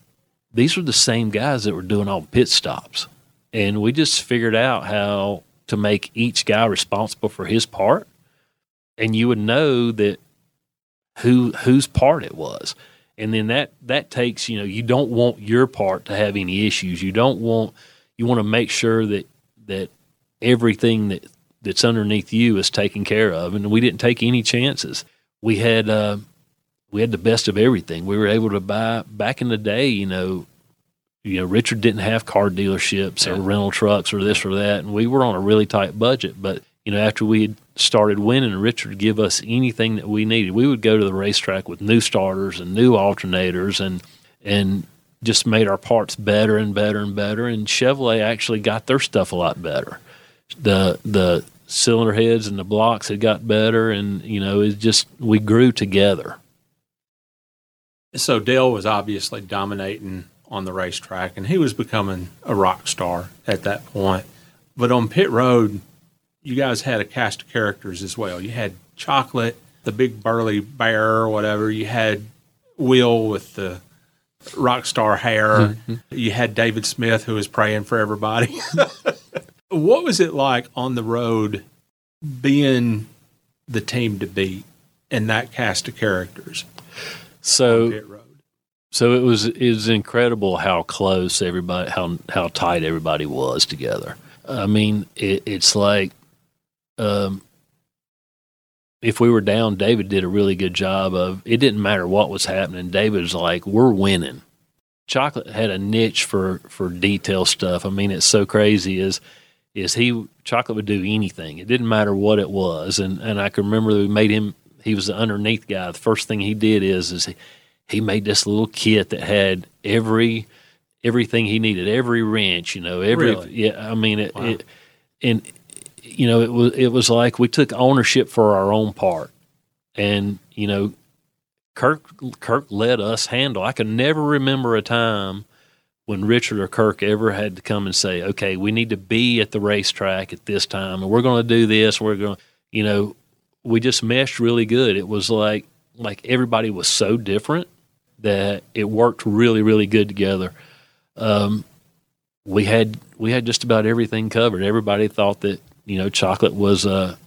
S3: these were the same guys that were doing all the pit stops. And we just figured out how to make each guy responsible for his part. And you would know that who whose part it was and then that that takes you know you don't want your part to have any issues you don't want you want to make sure that that everything that that's underneath you is taken care of. And we didn't take any chances. We had uh, we had the best of everything. We were able to buy back in the day you know you know richard didn't have car dealerships or rental trucks or this or that. And we were on a really tight budget. But you know after we had started winning richard would give us anything that we needed. We would go to the racetrack with new starters and new alternators and and just made our parts better and better and better. And chevrolet actually got their stuff a lot better. The the cylinder heads and the blocks had got better and you know it just we grew together
S2: So Dale was obviously dominating on the racetrack, and he was becoming a rock star at that point. But on pit road, you guys had a cast of characters as well. You had Chocolate, the big burly bear or whatever. You had Will with the rock star hair. Mm-hmm. You had David Smith who was praying for everybody. [LAUGHS] what was it like on the road being the team to beat and that cast of characters
S3: so? So it was it was incredible how close everybody how how tight everybody was together. I mean, it, it's like um, if we were down, David did a really good job of. It didn't matter what was happening. David was like, "We're winning." Chocolate had a niche for for detail stuff. I mean, it's so crazy. Is is he chocolate would do anything. It didn't matter what it was. And and I can remember we made him. He was the underneath guy. The first thing he did is is he, he made this little kit that had every everything he needed, every wrench, you know, every
S2: Really?
S3: yeah. I mean it, it and you know it was it was like we took ownership for our own part, and you know, Kirk Kirk let us handle. I can never remember a time when Richard or Kirk ever had to come and say, "Okay, we need to be at the racetrack at this time, and we're going to do this. We're going, to you know." We just meshed really good. It was like like everybody was so different that it worked really really good together. Um, we had we had just about everything covered. Everybody thought that you know chocolate was a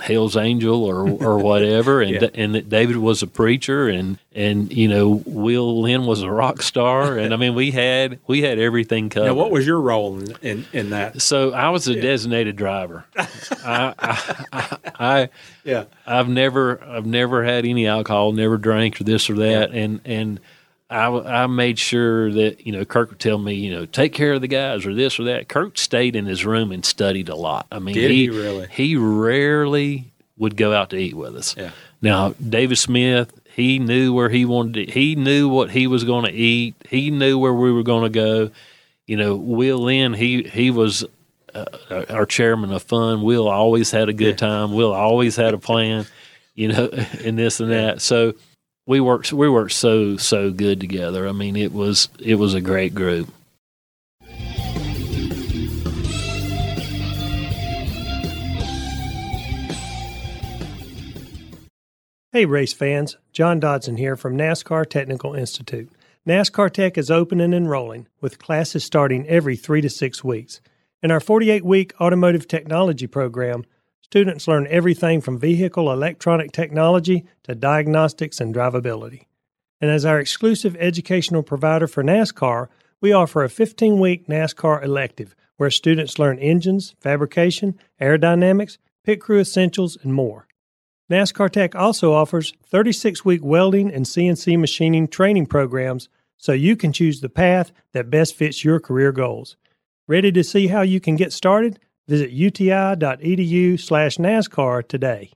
S3: Hell's Angel or or [LAUGHS] whatever, and
S2: Yeah.
S3: and that David was a preacher, and and you know Will Lind was a rock star, and I mean we had we had everything covered.
S2: Now, what was your role in in, in that?
S3: so I was a designated driver. [LAUGHS] I, I, I, I
S2: Yeah,
S3: I've never I've never had any alcohol, never drank or this or that, and and I I made sure that you know Kirk would tell me you know take care of the guys or this or that. Kirk stayed in his room and studied a lot. I mean
S2: Did he really?
S3: He rarely would go out to eat with us.
S2: Yeah.
S3: Now, David Smith, he knew where he wanted to, he knew what he was going to eat. He knew where we were going to go. You know, Will Lind, he, he was uh, our chairman of fun. Will always had a good time. Will always had a plan, you know, [LAUGHS] and this and that. So we worked, we worked so, so good together. I mean, it was, it was a great group.
S5: Hey, race fans. John Dodson here from NASCAR Technical Institute. NASCAR Tech is open and enrolling, with classes starting every three to six weeks. In our 48 week automotive technology program, students learn everything from vehicle electronic technology to diagnostics and drivability. And as our exclusive educational provider for NASCAR, we offer a 15 week NASCAR elective where students learn engines, fabrication, aerodynamics, pit crew essentials, and more. NASCAR Tech also offers 36 week welding and CNC machining training programs so you can choose the path that best fits your career goals. Ready to see how you can get started? Visit uti.edu slash NASCAR today.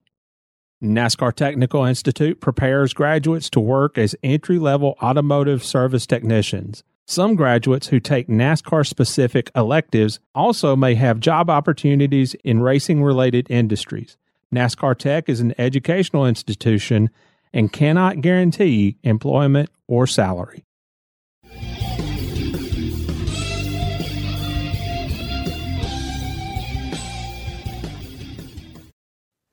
S2: NASCAR Technical Institute prepares graduates to work as entry level automotive service technicians. Some graduates who take NASCAR specific electives also may have job opportunities in racing related industries. NASCAR Tech is an educational institution and cannot guarantee employment or salary.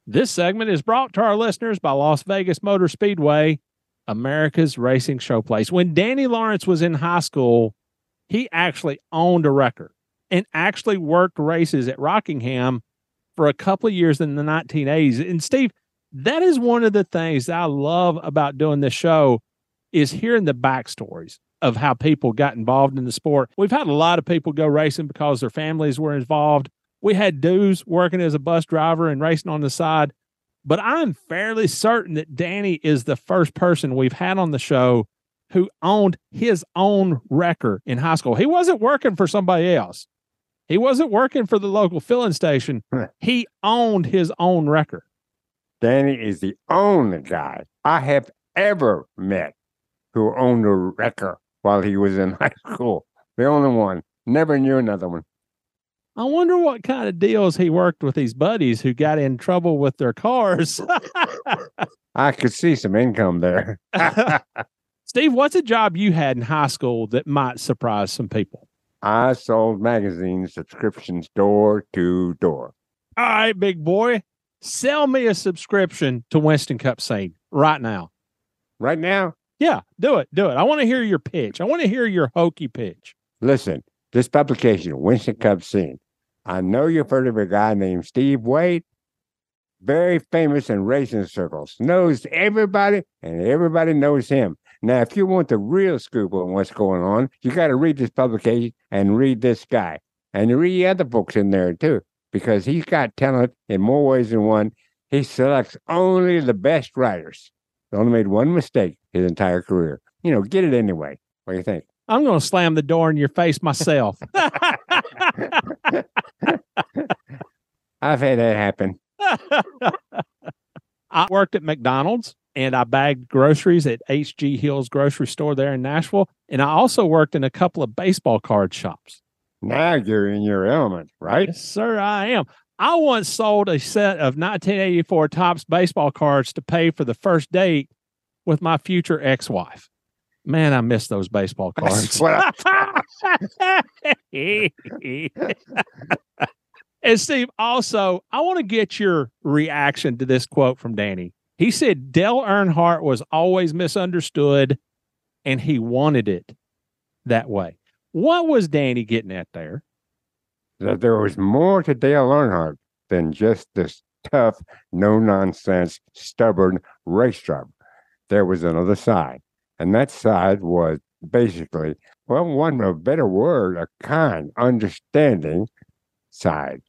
S2: This segment is brought to our listeners by Las Vegas Motor Speedway, America's racing showplace. When Danny Lawrence was in high school, he actually owned a wrecker and actually worked races at Rockingham for a couple of years in the 1980s. And Steve, that is one of the things I love about doing this show is hearing the backstories of how people got involved in the sport. We've had a lot of people go racing because their families were involved. We had dudes working as a bus driver and racing on the side. But I'm fairly certain that Danny is the first person we've had on the show who owned his own wrecker in high school. He wasn't working for somebody else. He wasn't working for the local filling station. he owned his own wrecker.
S4: Danny is the only guy I have ever met who owned a wrecker while he was in [LAUGHS] high school. The only one. Never knew another one.
S2: I wonder what kind of deals he worked with these buddies who got in trouble with their cars. [LAUGHS]
S4: I could see some income there. [LAUGHS]
S2: Steve, what's a job you had in high school that might surprise some people?
S4: I sold magazine subscriptions door to door.
S2: All right, big boy, sell me a subscription to Winston Cup Scene right now.
S4: Right now?
S2: Yeah, do it. Do it. I want to hear your pitch. I want to hear your hokey pitch.
S4: Listen, this publication, Winston Cup Scene. I know you've heard of a guy named Steve Waid, very famous in racing circles, knows everybody, and everybody knows him. Now, if you want the real scoop on what's going on, you got to read this publication and read this guy, and read the other books in there too, because he's got talent in more ways than one. He selects only the best writers. He only made one mistake his entire career. You know, get it anyway. What do you think?
S2: I'm going to slam the door in your face myself. [LAUGHS] [LAUGHS]
S4: I've had that happen. [LAUGHS]
S2: I worked at McDonald's and I bagged groceries at HG Hills grocery store there in Nashville. And I also worked in a couple of baseball card shops.
S4: Now you're in your element, right?
S2: Yes, sir, I am. I once sold a set of 1984 Topps baseball cards to pay for the first date with my future ex wife. Man, I miss those baseball [LAUGHS] cards. [LAUGHS] and Steve, also, I want to get your reaction to this quote from Danny. He said Dale Earnhardt was always misunderstood and he wanted it that way. What was Danny getting at there?
S4: That there was more to Dale Earnhardt than just this tough, no nonsense, stubborn race driver. There was another side. And that side was basically, well, one a better word, a kind, understanding side.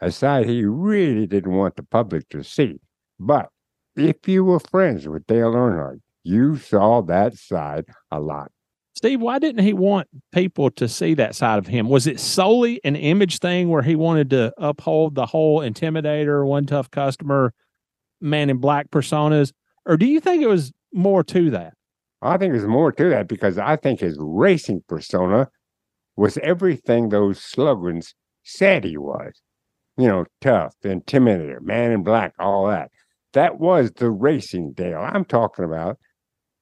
S4: A side he really didn't want the public to see. But if you were friends with Dale Earnhardt, you saw that side a lot.
S2: Steve, why didn't he want people to see that side of him? Was it solely an image thing where he wanted to uphold the whole intimidator, one tough customer man in black personas, or do you think it was more to that?
S4: I think there's more to that because I think his racing persona was everything those slogans said he was. You know, tough, intimidator, man in black, all that. That was the racing Dale. I'm talking about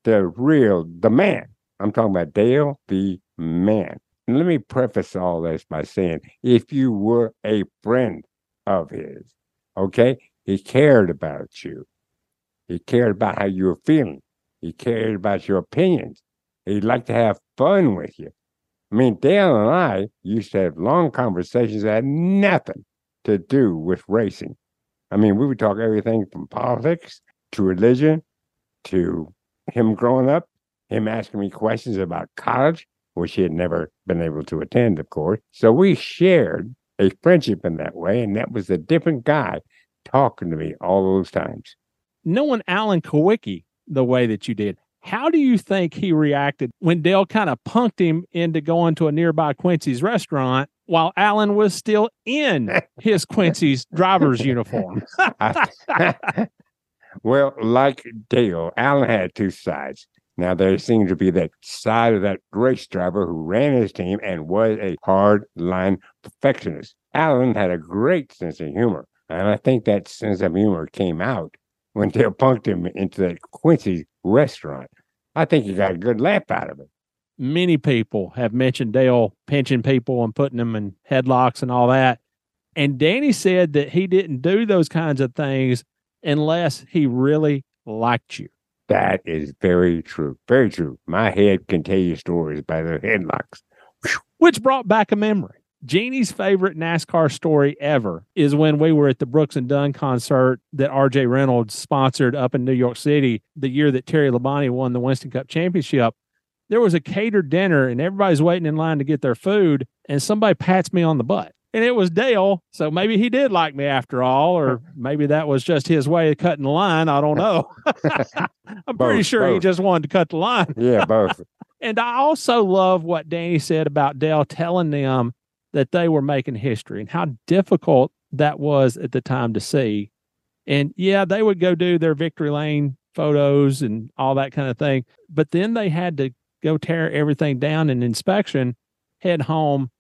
S4: the real, the man. I'm talking about Dale, the man. And let me preface all this by saying if you were a friend of his, okay, he cared about you. He cared about how you were feeling. He cared about your opinions. He'd like to have fun with you. I mean, Dale and I used to have long conversations that had nothing to do with racing. I mean, we would talk everything from politics to religion to him growing up, him asking me questions about college, which he had never been able to attend, of course. So we shared a friendship in that way, and that was a different guy talking to me all those times.
S2: Knowing Alan Kulwicki the way that you did, how do you think he reacted when Dale kind of punked him into going to a nearby Quincy's restaurant while Alan was still in [LAUGHS] his Quincy's driver's uniform? [LAUGHS] [LAUGHS]
S4: well, like Dale, Alan had two sides. Now there seemed to be that side of that race driver who ran his team and was a hard line perfectionist. Alan had a great sense of humor, and I think that sense of humor came out when Dale punked him into that Quincy restaurant. I think he got a good laugh out of it.
S2: Many people have mentioned Dale pinching people and putting them in headlocks and all that. And Danny said that he didn't do those kinds of things unless he really liked you.
S4: That is very true. Very true. My head can tell you stories about the headlocks.
S2: Which brought back a memory. Jeannie's favorite NASCAR story ever is when we were at the Brooks and Dunn concert that RJ Reynolds sponsored up in New York City the year that Terry Labonte won the Winston Cup championship. There was a catered dinner and everybody's waiting in line to get their food, and somebody pats me on the butt. And it was Dale. So maybe he did like me after all, or [LAUGHS] maybe that was just his way of cutting the line. I don't know. [LAUGHS] I'm pretty
S4: Both,
S2: sure he just wanted to cut the line.
S4: Yeah, both. [LAUGHS]
S2: And I also love what Danny said about Dale telling them that they were making history and how difficult that was at the time to see. And yeah, they would go do their victory lane photos and all that kind of thing. But then they had to go tear everything down in inspection, head home,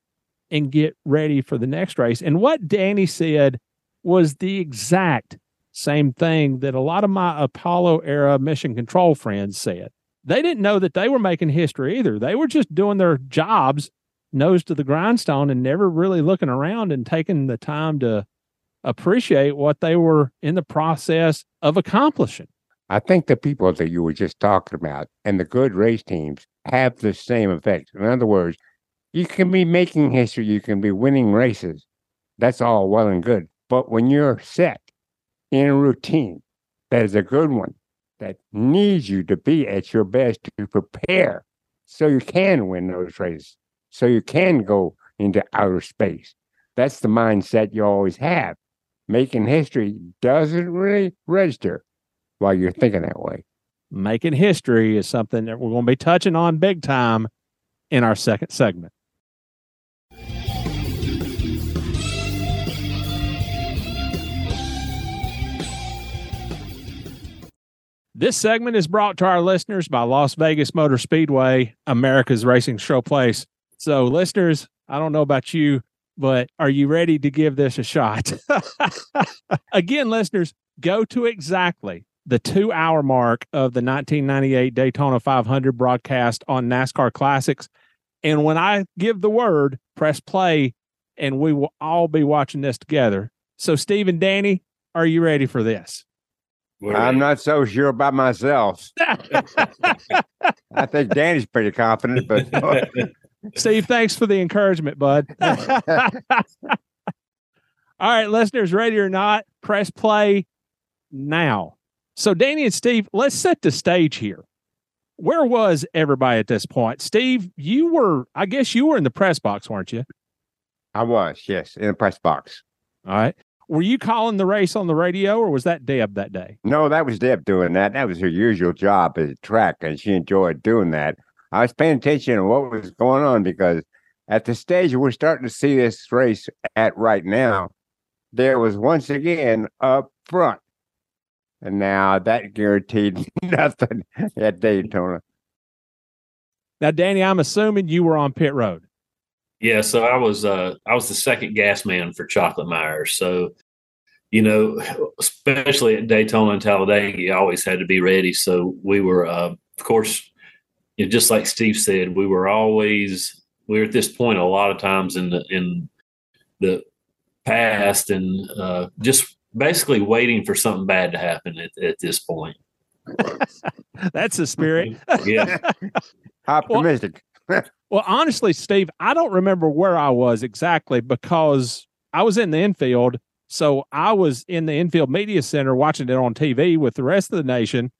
S2: and get ready for the next race. And what Danny said was the exact same thing that a lot of my Apollo era mission control friends said. They didn't know that they were making history either. They were just doing their jobs nose to the grindstone and never really looking around and taking the time to appreciate what they were in the process of accomplishing.
S4: I think the people that you were just talking about and the good race teams have the same effect. In other words, you can be making history, you can be winning races. That's all well and good. But when you're set in a routine that is a good one, that needs you to be at your best to prepare so you can win those races, so you can go into outer space. That's the mindset you always have. Making history doesn't really register while you're thinking that way.
S2: Making history is something that we're going to be touching on big time in our second segment. This segment is brought to our listeners by Las Vegas Motor Speedway, America's racing showplace. So, listeners, I don't know about you, but are you ready to give this a shot? [LAUGHS] Again, listeners, go to exactly the two hour mark of the 1998 Daytona 500 broadcast on NASCAR Classics. And when I give the word, press play, and we will all be watching this together. So, Steve and Danny, are you ready for this?
S4: I'm not so sure about myself. [LAUGHS] I think Danny's pretty confident, but [LAUGHS]
S2: Steve, thanks for the encouragement, bud. [LAUGHS] All right, listeners, ready or not, press play now. So, Danny and Steve, let's set the stage here. Where was everybody at this point? Steve, you were, I guess you were in the press box, weren't you?
S4: I was, yes, in the press box.
S2: All right. Were you calling the race on the radio or was that Deb that day?
S4: No, that was Deb doing that. That was her usual job at the track, and she enjoyed doing that. I was paying attention to what was going on because at the stage we're starting to see this race at right now, there was once again up front And now that guaranteed [LAUGHS] nothing at Daytona.
S2: Now, Danny, I'm assuming you were on pit road.
S3: Yeah, so I was uh I was the second gas man for Chocolate Myers. So, you know, especially at Daytona and Talladega, you always had to be ready. So we were uh of course, you know, just like Steve said, we were always we were at this point a lot of times in the in the past and uh just basically waiting for something bad to happen at, at this point. [LAUGHS]
S2: That's the spirit. [LAUGHS]
S3: Yeah.
S4: Optimistic. [LAUGHS]
S2: Well, honestly, Steve, I don't remember where I was exactly because I was in the infield. So I was in the infield media center watching it on TV with the rest of the nation.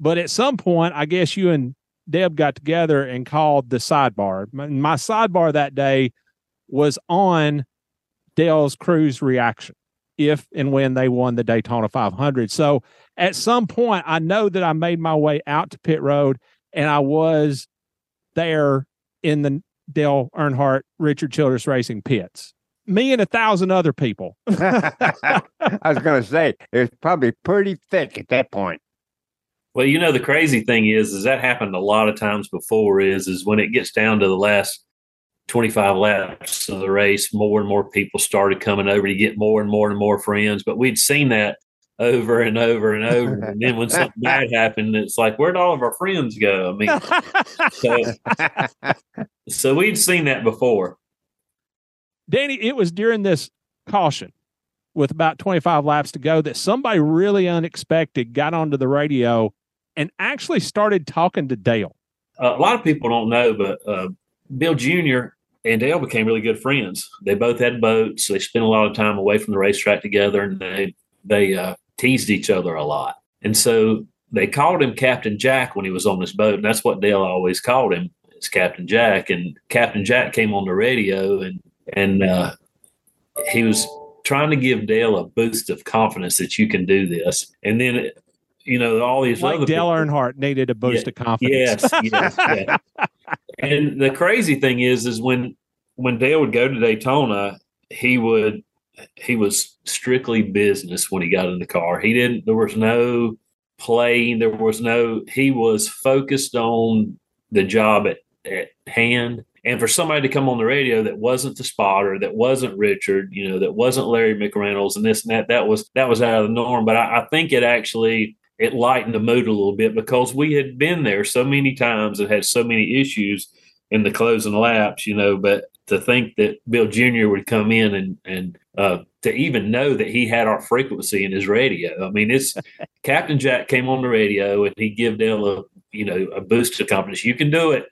S2: But at some point, I guess you and Deb got together and called the sidebar. My, my sidebar that day was on Dale's crew's reaction if and when they won the Daytona 500. So at some point, I know that I made my way out to pit road and I was there in the Dale Earnhardt Richard Childress Racing pits. Me and a thousand other people. [LAUGHS]
S4: I was going to say it was probably pretty thick at that point.
S3: Well, you know the crazy thing is, is that happened a lot of times before. Is is when it gets down to the last twenty five laps of the race, more and more people started coming over to get more and more and more friends. But we'd seen that over and over and over, [LAUGHS] and then when something bad happened, it's like where'd all of our friends go? I mean, so, [LAUGHS] so we'd seen that before.
S2: Danny, it was during this caution with about 25 laps to go that somebody really unexpected got onto the radio and actually started talking to Dale.
S3: Uh, a lot of people don't know, but uh, Bill Jr. and Dale became really good friends. They both had boats. They spent a lot of time away from the racetrack together, and they they uh, teased each other a lot. And so they called him Captain Jack when he was on this boat, and that's what Dale always called him, is Captain Jack. And Captain Jack came on the radio, and and uh, he was trying to give Dale a boost of confidence that you can do this. And then, you know, all these
S2: like
S3: other
S2: Dale
S3: people,
S2: Earnhardt needed a boost
S3: Yeah,
S2: of confidence.
S3: Yes, [LAUGHS] yes. And the crazy thing is, is when when Dale would go to Daytona, he would he was strictly business when he got in the car. He didn't. There was no playing. There was no. He was focused on the job at, at hand. And for somebody to come on the radio that wasn't the spotter, that wasn't Richard, you know, that wasn't Larry McReynolds, and this and that, that was that was out of the norm. But I, I think it actually it lightened the mood a little bit because we had been there so many times and had so many issues in the closing laps, you know. But to think that Bill Jr. would come in and and uh, to even know that he had our frequency in his radio. I mean, it's [LAUGHS] Captain Jack came on the radio and he give Dale a you know a boost of confidence. You can do it.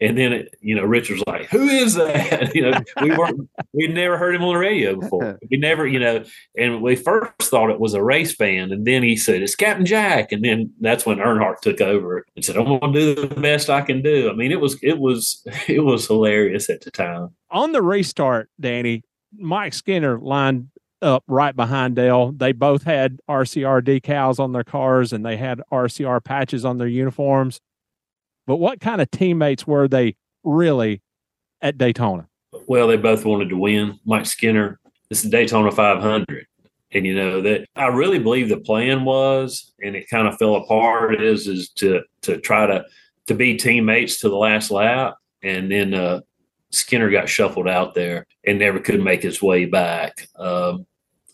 S3: And then it, you know, Richard's like, "Who is that?" [LAUGHS] you know, we weren't, we'd never heard him on the radio before. [LAUGHS] We never, you know, and we first thought it was a race band, and then he said it's Captain Jack, and then that's when Earnhardt took over and said, "I'm going to do the best I can do." I mean, it was, it was, [LAUGHS] it was hilarious at the time.
S2: On the restart, Danny, Mike Skinner lined up right behind Dale. They both had RCR decals on their cars and they had RCR patches on their uniforms. But what kind of teammates were they really at Daytona?
S3: Well, they both wanted to win. Mike Skinner, this is Daytona 500. And you know that I really believe the plan was, and it kind of fell apart. Is is to to try to to be teammates to the last lap, and then uh, Skinner got shuffled out there and never could make his way back. Um,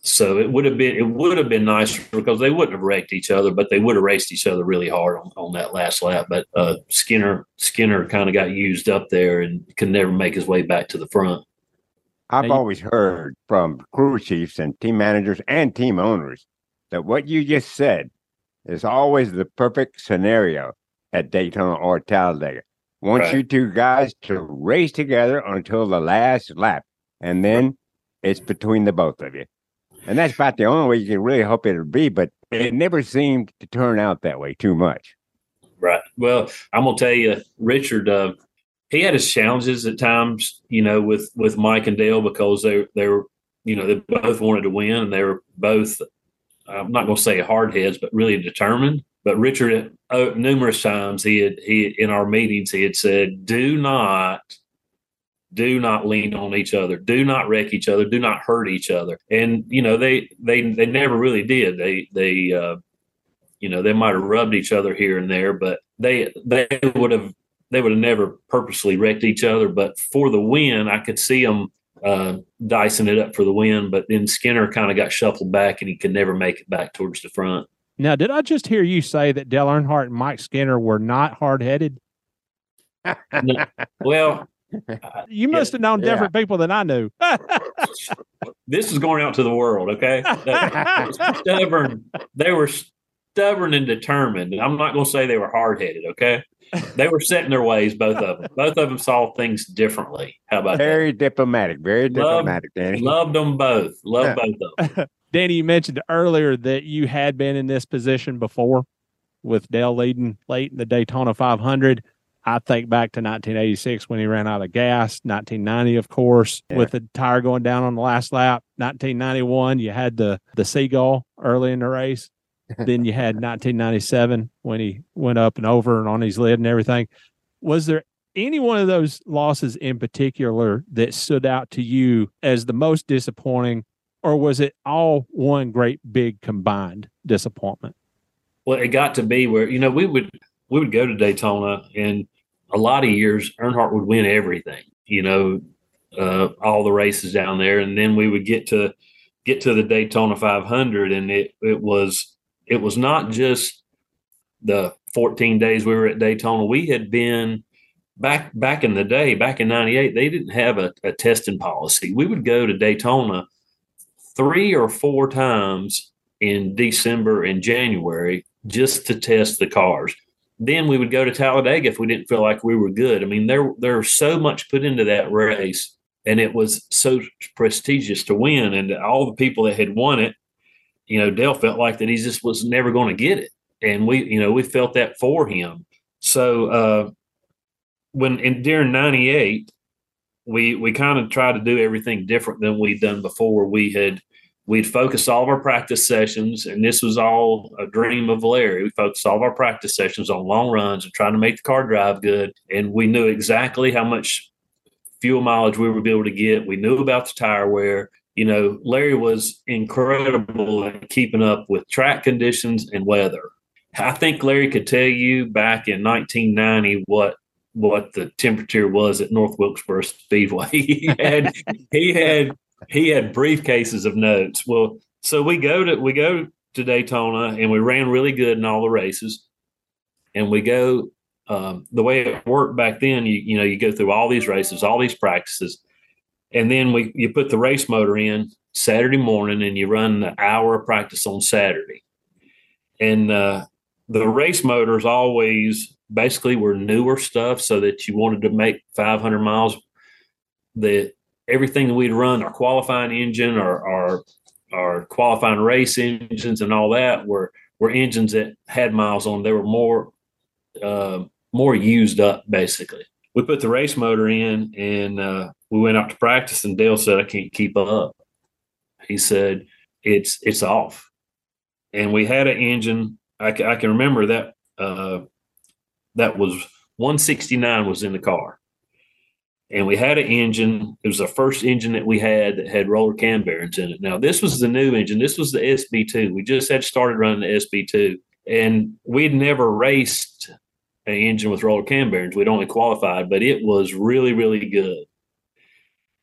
S3: so it would have been it would have been nicer because they wouldn't have wrecked each other, but they would have raced each other really hard on, on that last lap. But uh, Skinner Skinner kind of got used up there and could never make his way back to the front.
S4: I've always heard from crew chiefs and team managers and team owners that what you just said is always the perfect scenario at Daytona or Talladega. Want
S3: Right.
S4: you two guys to race together until the last lap, and then it's between the both of you. And that's about the only way you can really hope it'll be, but it never seemed to turn out that way too much.
S3: Right. Well, I'm gonna tell you, Richard. Uh, he had his challenges at times, you know, with with Mike and Dale because they they were, you know, they both wanted to win and they were both. I'm not to say hard heads, but really determined. But Richard, uh, numerous times he had he in our meetings he had said, "Do not." Do not lean on each other. Do not wreck each other. Do not hurt each other. And you know they they they never really did. They they uh, you know, they might have rubbed each other here and there, but they they would have they would have never purposely wrecked each other. But for the win, I could see them uh, dicing it up for the win. But then Skinner kind of got shuffled back, and he could never make it back towards the front.
S2: Now, did I just hear you say that Dale Earnhardt and Mike Skinner were not hard headed?
S3: No, well, [LAUGHS]
S2: You must have known different people than I knew. [LAUGHS]
S3: this is going out to the world. Okay, [LAUGHS] stubborn. They were stubborn and determined. I'm not going to say they were hard headed. Okay, they were set in their ways. Both of them. Both of them saw things differently. How about
S4: Very diplomatic. Very
S3: Love-
S4: diplomatic, Danny.
S3: that? Loved them both. Loved both of them.
S2: Danny, you mentioned earlier that you had been in this position before with Dale leading late in the Daytona 500. I think back to 1986 when he ran out of gas, 1990, of course, with the tire going down on the last lap. 1991, you had the the seagull early in the race. [LAUGHS] then you had 1997 when he went up and over and on his lid and everything. Was there any one of those losses in particular that stood out to you as the most disappointing, or was it all one great big combined disappointment?
S3: Well, it got to be where you know we would we would go to Daytona, and a lot of years Earnhardt would win everything. You know, uh, all the races down there, and then we would get to get to the Daytona 500, and it it was it was not just the 14 days we were at Daytona. We had been back back in the day, back in '98. They didn't have a, a testing policy. We would go to Daytona three or four times in December and January just to test the cars. Then we would go to Talladega if we didn't feel like we were good. I mean, there there was so much put into that race, and it was so prestigious to win. And all the people that had won it, you know, Dale felt like that he just was never going to get it, and we, you know, we felt that for him. So uh, when in during '98, we we kind of tried to do everything different than we'd done before. We had we'd focus all of our practice sessions, and this was all a dream of Larry. We focused all of our practice sessions on long runs and trying to make the car drive good. And we knew exactly how much fuel mileage we would be able to get. We knew about the tire wear. You know, Larry was incredible at keeping up with track conditions and weather. I think Larry could tell you back in 1990 what what the temperature was at North Wilkesboro Speedway. [LAUGHS] he had he had he had briefcases of notes. Well, so we go to we go to Daytona and we ran really good in all the races, and we go um, the way it worked back then. You you know you go through all these races, all these practices, and then we you put the race motor in Saturday morning and you run the hour of practice on Saturday, and uh, the race motors always basically were newer stuff so that you wanted to make 500 miles the everything that we'd run, our qualifying engine, our our our qualifying race engines, and all that were were engines that had miles on. They were more uh, more used up, basically. We put the race motor in, and uh, we went out to practice. And Dale said, "I can't keep up." He said, "It's it's off." And we had an engine. I, I can remember that uh, that was 169 was in the car and we had an engine. It was the first engine that we had that had roller cam bearings in it. Now, this was the new engine. This was the SB2. We just had started running the SB2, and we'd never raced an engine with roller cam bearings. We'd only qualified, but it was really, really good.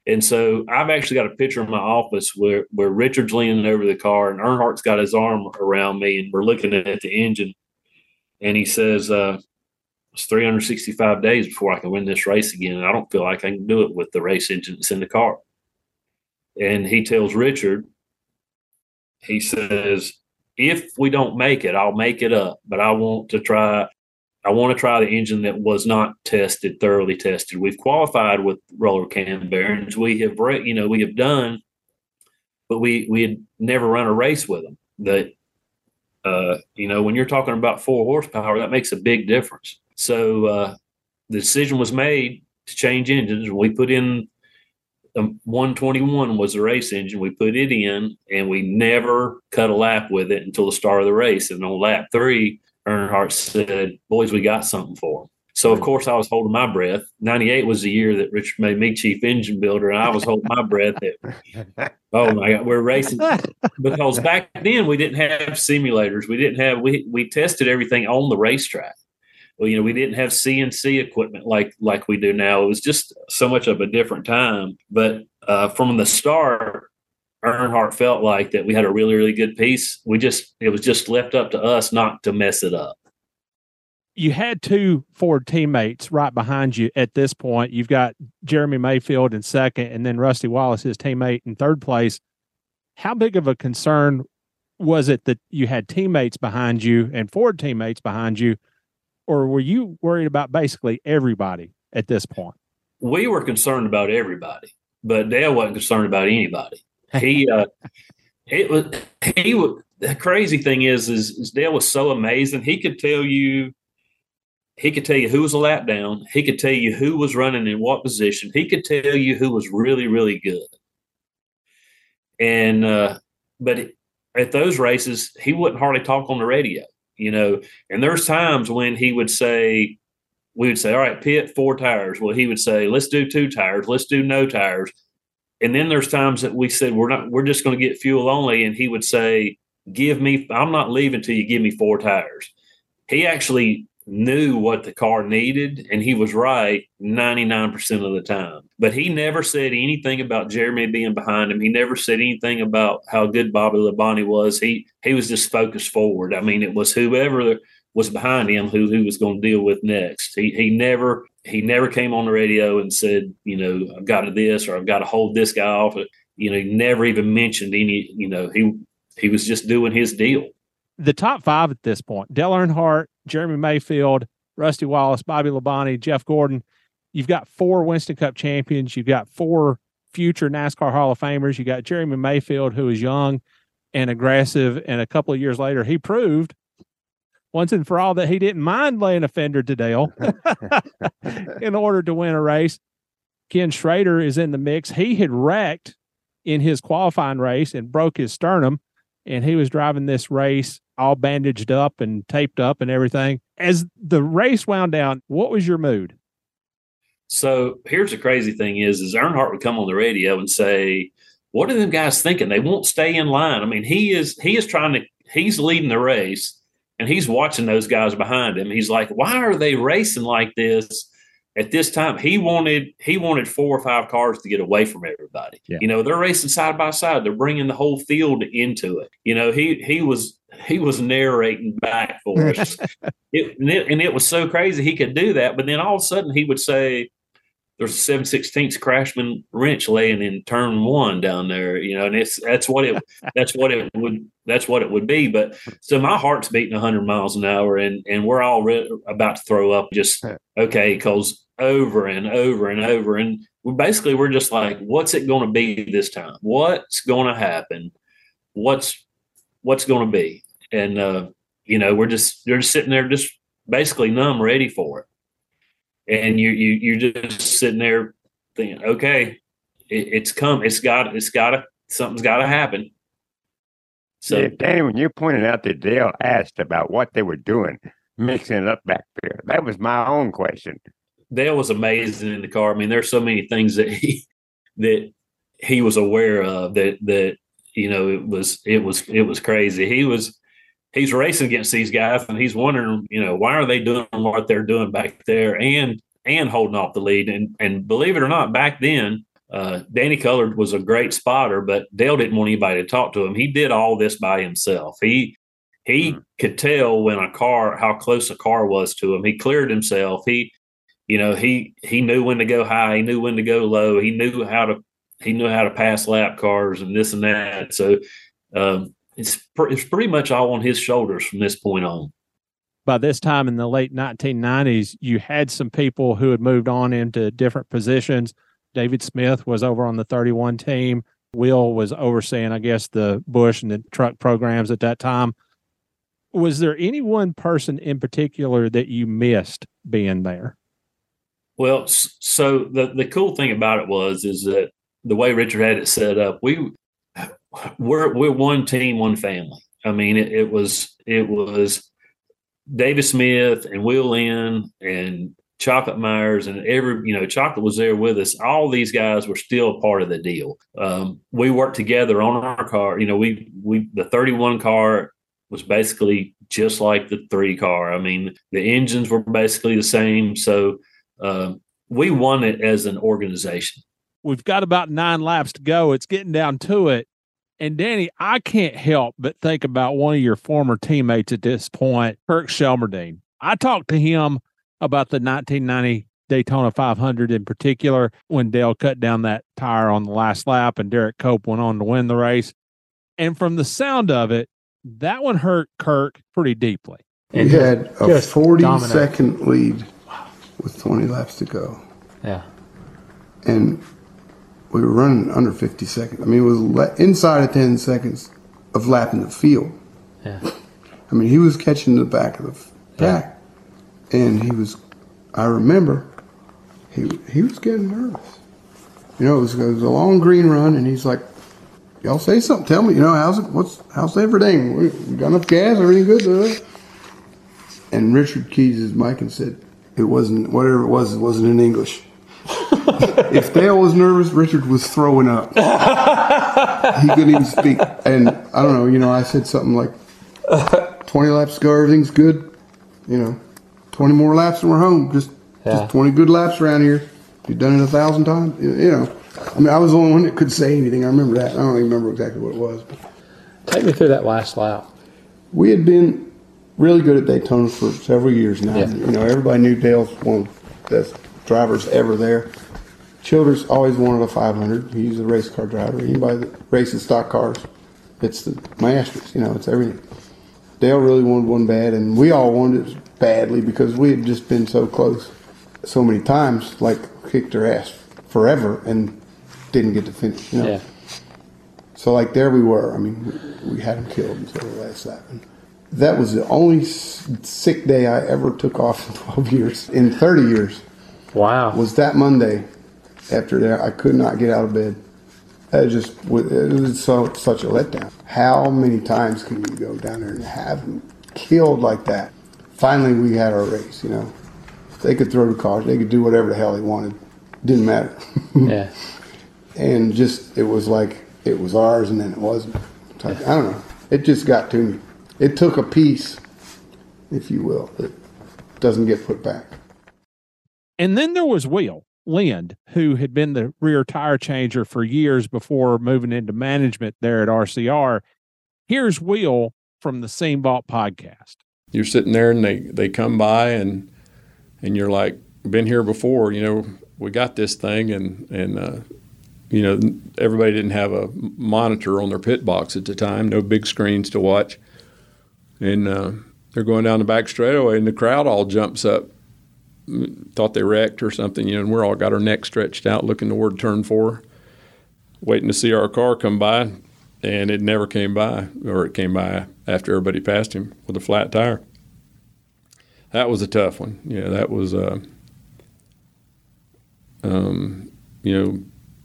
S3: And so I've actually got a picture in my office where, where Richard's leaning over the car and Earnhardt's got his arm around me, and we're looking at the engine. And he says, uh, it's 365 days before I can win this race again. And I don't feel like I can do it with the race engine that's in the car. And he tells Richard, he says, if we don't make it, I'll make it up, but I want to try. I want to try the engine that was not tested, thoroughly tested. We've qualified with roller cam bearings. We have, you know, we have done, but we we had never run a race with them. That, uh, you know, when you're talking about four horsepower, that makes a big difference. So uh, the decision was made to change engines. We put in um, 121 was the race engine. We put it in, and we never cut a lap with it until the start of the race. And on lap three, Earnhardt said, "Boys, we got something for them." So of course I was holding my breath. '98 was the year that Richard made me chief engine builder, and I was holding my breath. That [LAUGHS] oh my god, we're racing because back then we didn't have simulators. We didn't have we we tested everything on the racetrack. Well, you know, we didn't have CNC equipment like like we do now. It was just so much of a different time. But uh, from the start, Earnhardt felt like that we had a really really good piece. We just it was just left up to us not to mess it up
S2: you had two Ford teammates right behind you at this point. You've got Jeremy Mayfield in second, and then Rusty Wallace, his teammate, in third place. How big of a concern was it that you had teammates behind you and Ford teammates behind you, or were you worried about basically everybody at this point?
S3: We were concerned about everybody, but Dale wasn't concerned about anybody. [LAUGHS] He, uh, it was he was the crazy thing is, is, is Dale was so amazing. He could tell you he could tell you who was a lap down. He could tell you who was running in what position. He could tell you who was really, really good. And, uh, but at those races, he wouldn't hardly talk on the radio, you know. And there's times when he would say, we would say, all right, pit four tires. Well, he would say, let's do two tires. Let's do no tires. And then there's times that we said, we're not, we're just going to get fuel only. And he would say, give me, I'm not leaving till you give me four tires. He actually knew what the car needed, and he was right 99% of the time. But he never said anything about Jeremy being behind him. He never said anything about how good Bobby Labonte was. He he was just focused forward. I mean, it was whoever was behind him who who was going to deal with next. He he never he never came on the radio and said, you know, I've got to this or I've got to hold this guy off. You know, he never even mentioned any. You know, he he was just doing his deal
S2: the top five at this point Dale Earnhardt, Jeremy Mayfield, Rusty Wallace, Bobby Labonte, Jeff Gordon. You've got four Winston Cup champions. You've got four future NASCAR Hall of Famers. You got Jeremy Mayfield, who is young and aggressive. And a couple of years later, he proved once and for all that he didn't mind laying a fender to Dale [LAUGHS] [LAUGHS] in order to win a race. Ken Schrader is in the mix. He had wrecked in his qualifying race and broke his sternum, and he was driving this race all bandaged up and taped up and everything. As the race wound down, what was your mood?
S3: So here's the crazy thing is, is Earnhardt would come on the radio and say, what are them guys thinking? They won't stay in line. I mean, he is, he is trying to, he's leading the race and he's watching those guys behind him. He's like, why are they racing like this? At this time he wanted he wanted four or five cars to get away from everybody. Yeah. you know they're racing side by side. They're bringing the whole field into it. You know he he was he was narrating back for us. [LAUGHS] It, and, it, and it was so crazy he could do that but then all of a sudden he would say there's a 716th craftsman wrench laying in turn one down there you know and it's that's what it [LAUGHS] that's what it would that's what it would be but so my heart's beating 100 miles an hour and and we're all re- about to throw up just okay because over and over and over. And we basically we're just like, what's it going to be this time? What's going to happen? What's what's going to be? And uh, you know, we're just you're just sitting there, just basically numb, ready for it. And you you you're just sitting there thinking, okay, it, it's come, it's got, it's got to, something's got to happen.
S4: So, yeah, Danny, when you pointed out that Dale asked about what they were doing, mixing it up back there, that was my own question.
S3: Dale was amazing in the car. I mean, there's so many things that he that he was aware of that that you know it was it was it was crazy. He was he's racing against these guys and he's wondering, you know, why are they doing what they're doing back there and and holding off the lead. And and believe it or not, back then, uh, Danny Culler was a great spotter, but Dale didn't want anybody to talk to him. He did all this by himself. He he mm-hmm. could tell when a car how close a car was to him. He cleared himself. He you know, he he knew when to go high, he knew when to go low, he knew how to he knew how to pass lap cars and this and that. So um, it's pr- it's pretty much all on his shoulders from this point on.
S2: By this time in the late 1990s, you had some people who had moved on into different positions. David Smith was over on the 31 team. Will was overseeing, I guess, the Busch and the truck programs at that time. Was there any one person in particular that you missed being there?
S3: Well, so the the cool thing about it was is that the way Richard had it set up, we we're we're one team, one family. I mean, it, it was it was David Smith and Will Lind and
S6: Chocolate Myers and every, you know, Chocolate was there with us. All these guys were still part of the deal. Um, we worked together on our car. You know, we we the 31 car was basically just like the three car. I mean, the engines were basically the same. So uh, we won it as an organization.
S2: We've got about nine laps to go. It's getting down to it. And Danny, I can't help but think about one of your former teammates at this point, Kirk Shelmerdine. I talked to him about the 1990 Daytona 500 in particular when Dale cut down that tire on the last lap and Derrike Cope went on to win the race. And from the sound of it, that one hurt Kirk pretty deeply.
S7: He had a 40 dominate. second lead with 20 laps to go.
S8: Yeah.
S7: And we were running under 50 seconds. I mean, it was inside of 10 seconds of lapping the field.
S8: Yeah.
S7: I mean, he was catching the back of the pack. Yeah. And he was, I remember, he, he was getting nervous. You know, it was, it was a long green run, and he's like, y'all say something. Tell me, you know, how's it, what's, how's everything? We got enough gas? Everything good? There? And Richard keys his mic and said, it wasn't, whatever it was, it wasn't in English. [LAUGHS] if Dale was nervous, Richard was throwing up. he couldn't even speak. And I don't know, you know, I said something like, 20 laps to go, everything's good. You know, 20 more laps and we're home. Just, yeah. just 20 good laps around here. You've done it a thousand times. You know, I mean, I was the only one that could say anything. I remember that. I don't even remember exactly what it was. But.
S8: Take me through that last lap.
S7: We had been really good at Daytona for several years now. Yeah. You know, everybody knew Dale's one of the best drivers ever there. Childress always wanted a 500. He's a race car driver. Anybody that races stock cars, it's the Masters. You know, it's everything. Dale really wanted one bad, and we all wanted it badly because we had just been so close so many times, like kicked her ass forever and didn't get to finish. You know?
S8: Yeah.
S7: So like there we were. I mean, we, we had him killed until the last lap. And that was the only sick day I ever took off in [LAUGHS] 12 years, in 30 years.
S8: Wow.
S7: Was that Monday? After that, I could not get out of bed. It just it was so such a letdown. How many times can you go down there and have them killed like that? Finally, we had our race. You know, they could throw the cars, they could do whatever the hell they wanted. Didn't matter.
S8: yeah. [LAUGHS]
S7: And just it was like it was ours, and then it wasn't. I don't know. It just got to me. It took a piece, if you will, that doesn't get put back.
S2: And then there was Will Lind, who had been the rear tire changer for years before moving into management there at RCR. Here's Will from the Scene Vault podcast.
S9: You're sitting there and they, they come by and and you're like, been here before, you know, we got this thing and and uh, you know, everybody didn't have a monitor on their pit box at the time, no big screens to watch. And uh, they're going down the back straightaway and the crowd all jumps up thought they wrecked or something, you know, and we're all got our necks stretched out looking toward turn four, waiting to see our car come by, and it never came by, or it came by after everybody passed him with a flat tire. That was a tough one. Yeah, that was, uh, um, you know,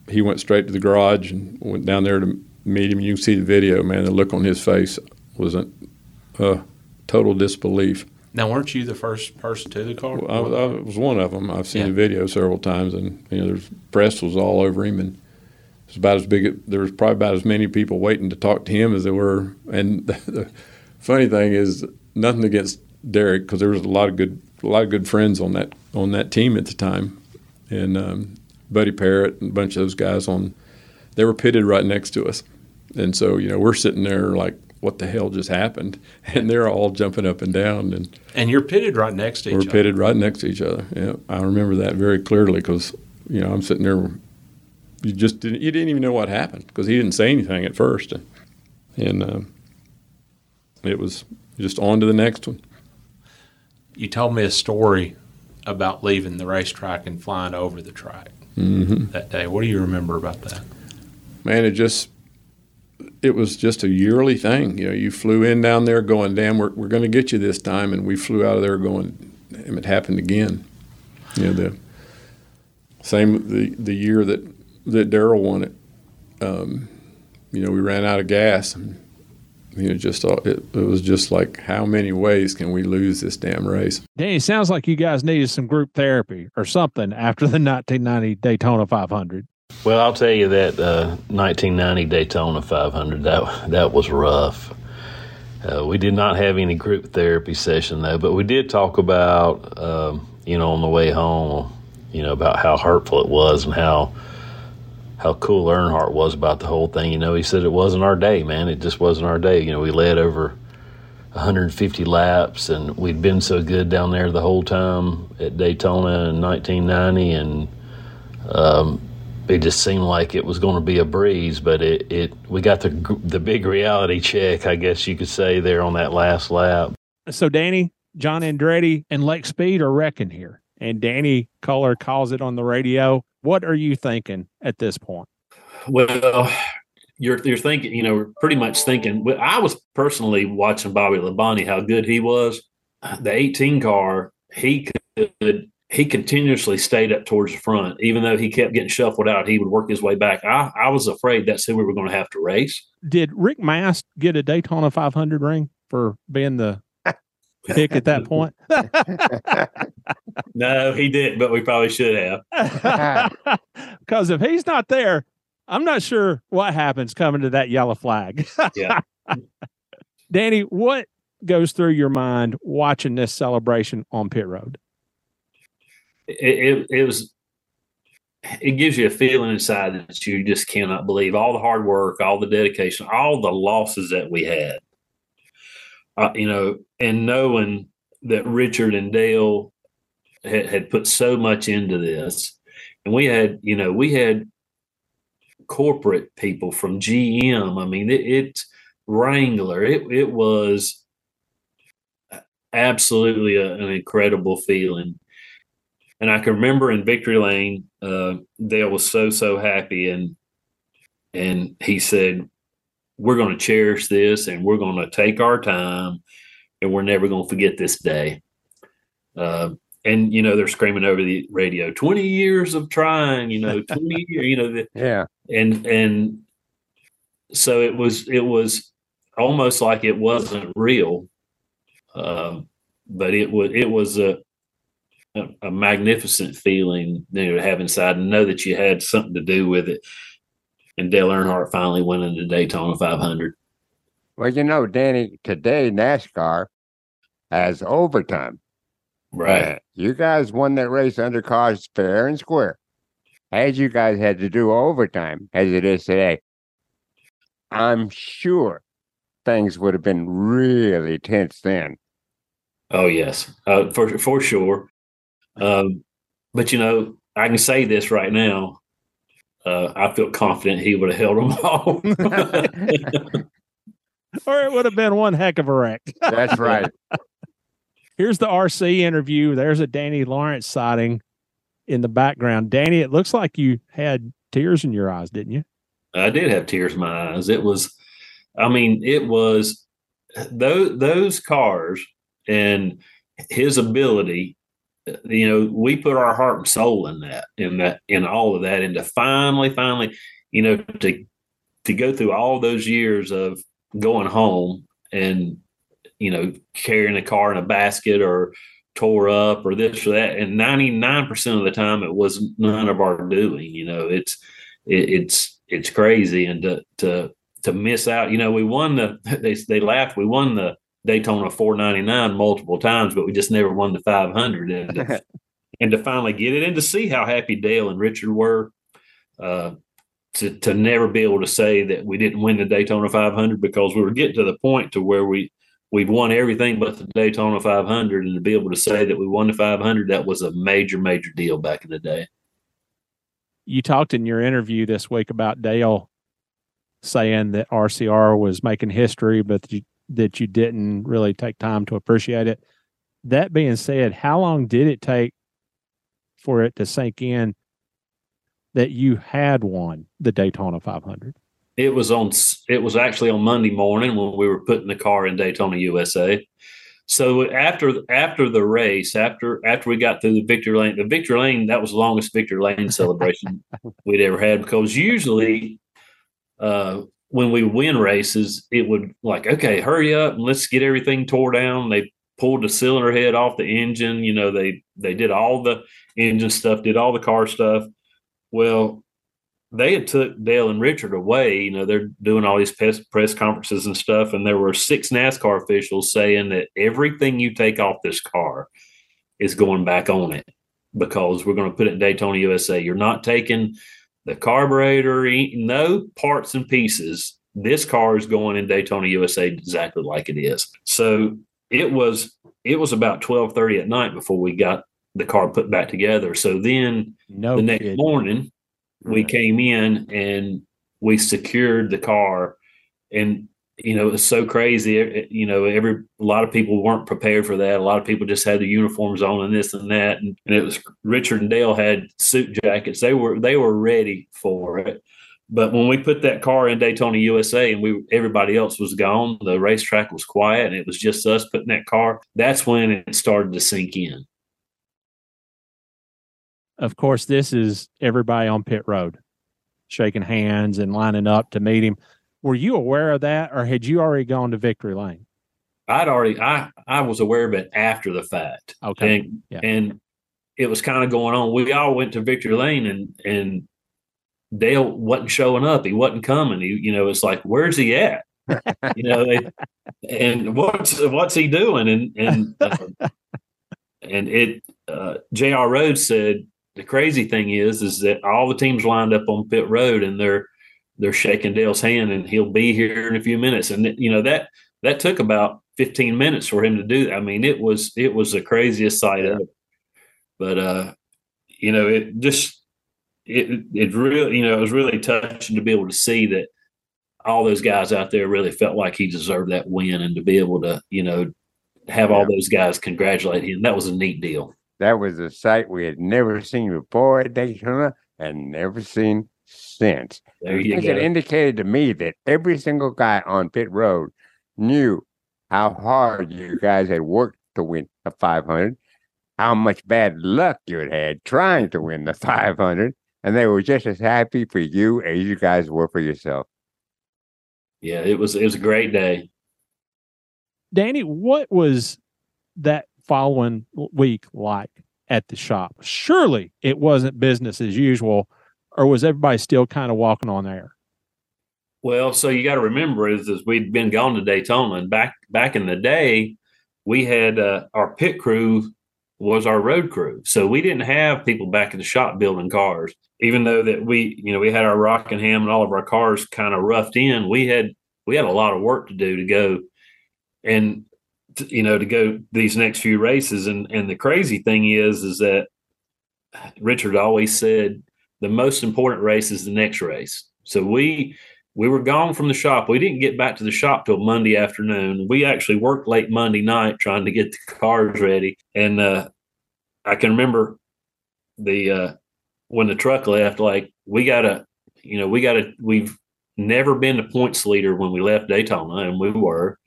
S9: he went straight to the garage and went down there to meet him. You can see the video, man. The look on his face was a, a total disbelief.
S2: Now, weren't you the first person to the car?
S9: Well, I, I, was one of them. I've seen yeah. the video several times, and you know, there's press was all over him, and it's about as big. There was probably about as many people waiting to talk to him as there were. And [LAUGHS] the, the funny thing is, nothing against Derrike, because there was a lot of good, a lot of good friends on that on that team at the time, and um, Buddy Parrott and a bunch of those guys on. They were pitted right next to us, and so you know we're sitting there like what the hell just happened? [LAUGHS] And they're all jumping up and down. And
S2: and you're pitted right next to each
S9: we're
S2: other.
S9: We're pitted right next to each other. Yeah, I remember that very clearly because you know I'm sitting there. You just didn't you didn't even know what happened because he didn't say anything at first, and, and uh, it was just on to the next one.
S2: You told me a story about leaving the racetrack and flying over the track
S9: mm-hmm.
S2: that day. What do you remember about that?
S9: Man, it just it was just a yearly thing. You know, you flew in down there going, damn, we're, we're going to get you this time. And we flew out of there going, damn, it happened again. You know, the same the, the year that, that Daryl won it. Um, you know, we ran out of gas and you know, just uh, it, it was just like, how many ways can we lose this damn race?
S2: Danny, sounds like you guys needed some group therapy or something after the 1990 Daytona 500.
S10: Well, I'll tell you that uh, 1990 Daytona 500 that that was rough. Uh, we did not have any group therapy session though, but we did talk about um, you know on the way home, you know about how hurtful it was and how how cool Earnhardt was about the whole thing. You know, he said it wasn't our day, man. It just wasn't our day. You know, we led over 150 laps, and we'd been so good down there the whole time at Daytona in 1990, and um, it just seemed like it was going to be a breeze. But it, it we got the the big reality check, I guess you could say, there on that last lap.
S2: So, Danny, John Andretti, and Lake Speed are wrecking here, and Danny Culler calls it on the radio. What are you thinking at this point?
S3: Well, you're you're thinking, you know, pretty much thinking. I was personally watching Bobby Labonte, how good he was. The 18 car, he could he continuously stayed up towards the front, even though he kept getting shuffled out. He would work his way back. I, I was afraid that's who we were going to have to race.
S2: Did Rick Mast get a Daytona 500 ring for being the pick at that point? [LAUGHS]
S3: no, he didn't, but we probably should
S2: have. [LAUGHS] Because if he's not there, I'm not sure what happens coming to that yellow flag.
S3: yeah. [LAUGHS]
S2: Danny, what goes through your mind watching this celebration on pit road?
S3: It, it, it was it gives you a feeling inside that you just cannot believe all the hard work, all the dedication, all the losses that we had. Uh, you know, and knowing that Richard and Dale had, had put so much into this, and we had, you know, we had corporate people from GM. I mean, it, it Wrangler. It it was absolutely a, an incredible feeling. And I can remember in Victory Lane, uh, Dale was so so happy, and and he said, "We're going to cherish this, and we're going to take our time, and we're never going to forget this day." Uh, and you know they're screaming over the radio 20 years of trying you know 20 years you know the, [LAUGHS]
S4: yeah
S3: and and so it was it was almost like it wasn't real um, but it was it was a, a, a magnificent feeling you know to have inside and know that you had something to do with it and Dale Earnhardt finally winning the Daytona 500
S4: well you know Danny today NASCAR has overtime
S3: Right.
S4: you guys won that race under cars fair and square. As you guys had to do overtime, as it is today, I'm sure things would have been really tense then.
S3: Oh yes, uh, for for sure. Um, but you know, I can say this right now. Uh, I feel confident he would have held them [LAUGHS] all. [LAUGHS]
S2: or it would have been one heck of a wreck.
S4: That's right. [LAUGHS]
S2: Here's the RC interview. There's a Danny Lawrence sighting in the background. Danny, it looks like you had tears in your eyes, didn't you?
S3: I did have tears in my eyes. It was, I mean, it was those those cars and his ability. You know, we put our heart and soul in that, in that, in all of that, and to finally, finally, you know, to to go through all those years of going home and you know, carrying a car in a basket or tore up or this or that. And 99% of the time it was none of our doing, you know, it's, it, it's, it's crazy. And to, to, to miss out, you know, we won the, [LAUGHS] they, they laughed, we won the Daytona 499 multiple times, but we just never won the 500. And to, [LAUGHS] and to finally get it and to see how happy Dale and Richard were, uh, to, to never be able to say that we didn't win the Daytona 500 because we were getting to the point to where we we've won everything but the Daytona 500, and to be able to say that we won the 500, that was a major, major deal back in the day.
S2: You talked in your interview this week about Dale saying that RCR was making history, but you, that you didn't really take time to appreciate it. That being said, how long did it take for it to sink in that you had won the Daytona 500?
S3: It was on. It was actually on Monday morning when we were putting the car in Daytona, USA. So after after the race, after after we got through the victory lane, the victory lane that was the longest victory lane celebration [LAUGHS] we'd ever had because usually uh, when we win races, it would like, okay, hurry up and let's get everything tore down. They pulled the cylinder head off the engine. You know, they they did all the engine stuff, did all the car stuff. Well, they had took Dale and Richard away. You know, they're doing all these press, press conferences and stuff, and there were six NASCAR officials saying that everything you take off this car is going back on it because we're going to put it in Daytona USA. You're not taking the carburetor, no parts and pieces. This car is going in Daytona USA exactly like it is. So it was it was about twelve thirty at night before we got the car put back together. So then
S2: no
S3: the next
S2: kidding.
S3: morning we came in and we secured the car and you know, it's so crazy. You know, every a lot of people weren't prepared for that. A lot of people just had the uniforms on and this and that. And, and it was Richard and Dale had suit jackets. They were they were ready for it. But when we put that car in Daytona USA and we everybody else was gone, the racetrack was quiet and it was just us putting that car, that's when it started to sink in.
S2: Of course, this is everybody on pit road shaking hands and lining up to meet him. Were you aware of that or had you already gone to victory lane?
S3: I'd already I I was aware of it after the fact.
S2: Okay.
S3: And
S2: Yeah.
S3: and it was kind of going on. We all went to victory lane and and Dale wasn't showing up. He wasn't coming. He, you know, it's like, where's he at? you know, they, and what's what's he doing? And and uh, and it uh, J.R. Rhodes said the crazy thing is is that all the teams lined up on pit road and they're they're shaking Dale's hand and he'll be here in a few minutes. And you know that that took about 15 minutes for him to do that. I mean, it was it was the craziest sight ever. But uh, you know, it just it it really you know it was really touching to be able to see that all those guys out there really felt like he deserved that win and to be able to you know have all those guys congratulate him that was a neat deal
S4: That was a sight we had never seen before at Daytona and never seen since.
S3: There you
S4: Because It indicated to me that every single guy on pit road knew how hard you guys had worked to win the 500, how much bad luck you had had trying to win the [LAUGHS] 500, and they were just as happy for you as you guys were for yourself.
S3: yeah it was it was a great day
S2: Danny, what was that following week like at the shop? Surely it wasn't business as usual, or was everybody still kind of walking on air?
S3: Well, so you got to remember is, is we'd been gone to Daytona, and back back in the day, we had uh, our pit crew was our road crew, so we didn't have people back in the shop building cars. Even though that we, you know, we had our Rockingham and all of our cars kind of roughed in, we had we had a lot of work to do to go, and you know, to go these next few races. And and the crazy thing is, is that Richard always said the most important race is the next race. So we we were gone from the shop. We didn't get back to the shop till Monday afternoon. We actually worked late Monday night trying to get the cars ready. And uh, I can remember the uh, when the truck left. Like we gotta, you know, we gotta. We've never been the points leader when we left Daytona, and we were.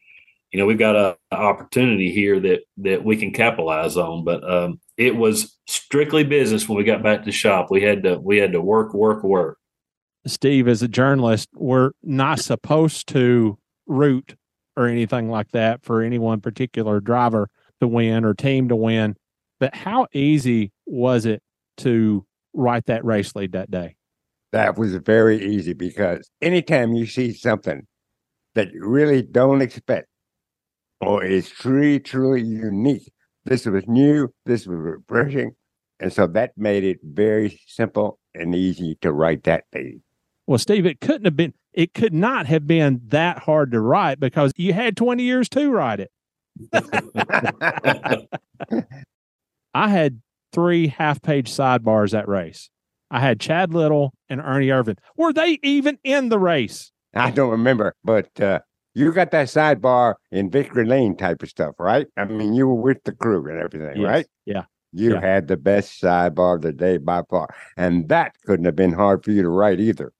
S3: You know, we've got a, a opportunity here that that we can capitalize on. But um, it was strictly business when we got back to the shop. We had to we had to work, work, work.
S2: Steve, as a journalist, we're not supposed to root or anything like that for any one particular driver to win or team to win. But how easy was it to write that race lead that day?
S4: That was very easy because anytime you see something that you really don't expect or is truly, truly unique, this was new, this was refreshing. And so that made it very simple and easy to write that lead.
S2: Well, Steve, it couldn't have been, it could not have been that hard to write because you had 20 years to write it. [LAUGHS] I had three half page sidebars that race. I had Chad Little and Ernie Irvan. Were they even in the race?
S4: I don't remember, but uh, you got that sidebar in Victory Lane type of stuff, right? I mm-hmm. mean, you were with the crew and everything,
S2: Yes.
S4: right?
S2: Yeah.
S4: You
S2: Yeah.
S4: had the best sidebar of the day by far. And that couldn't have been hard for you to write either.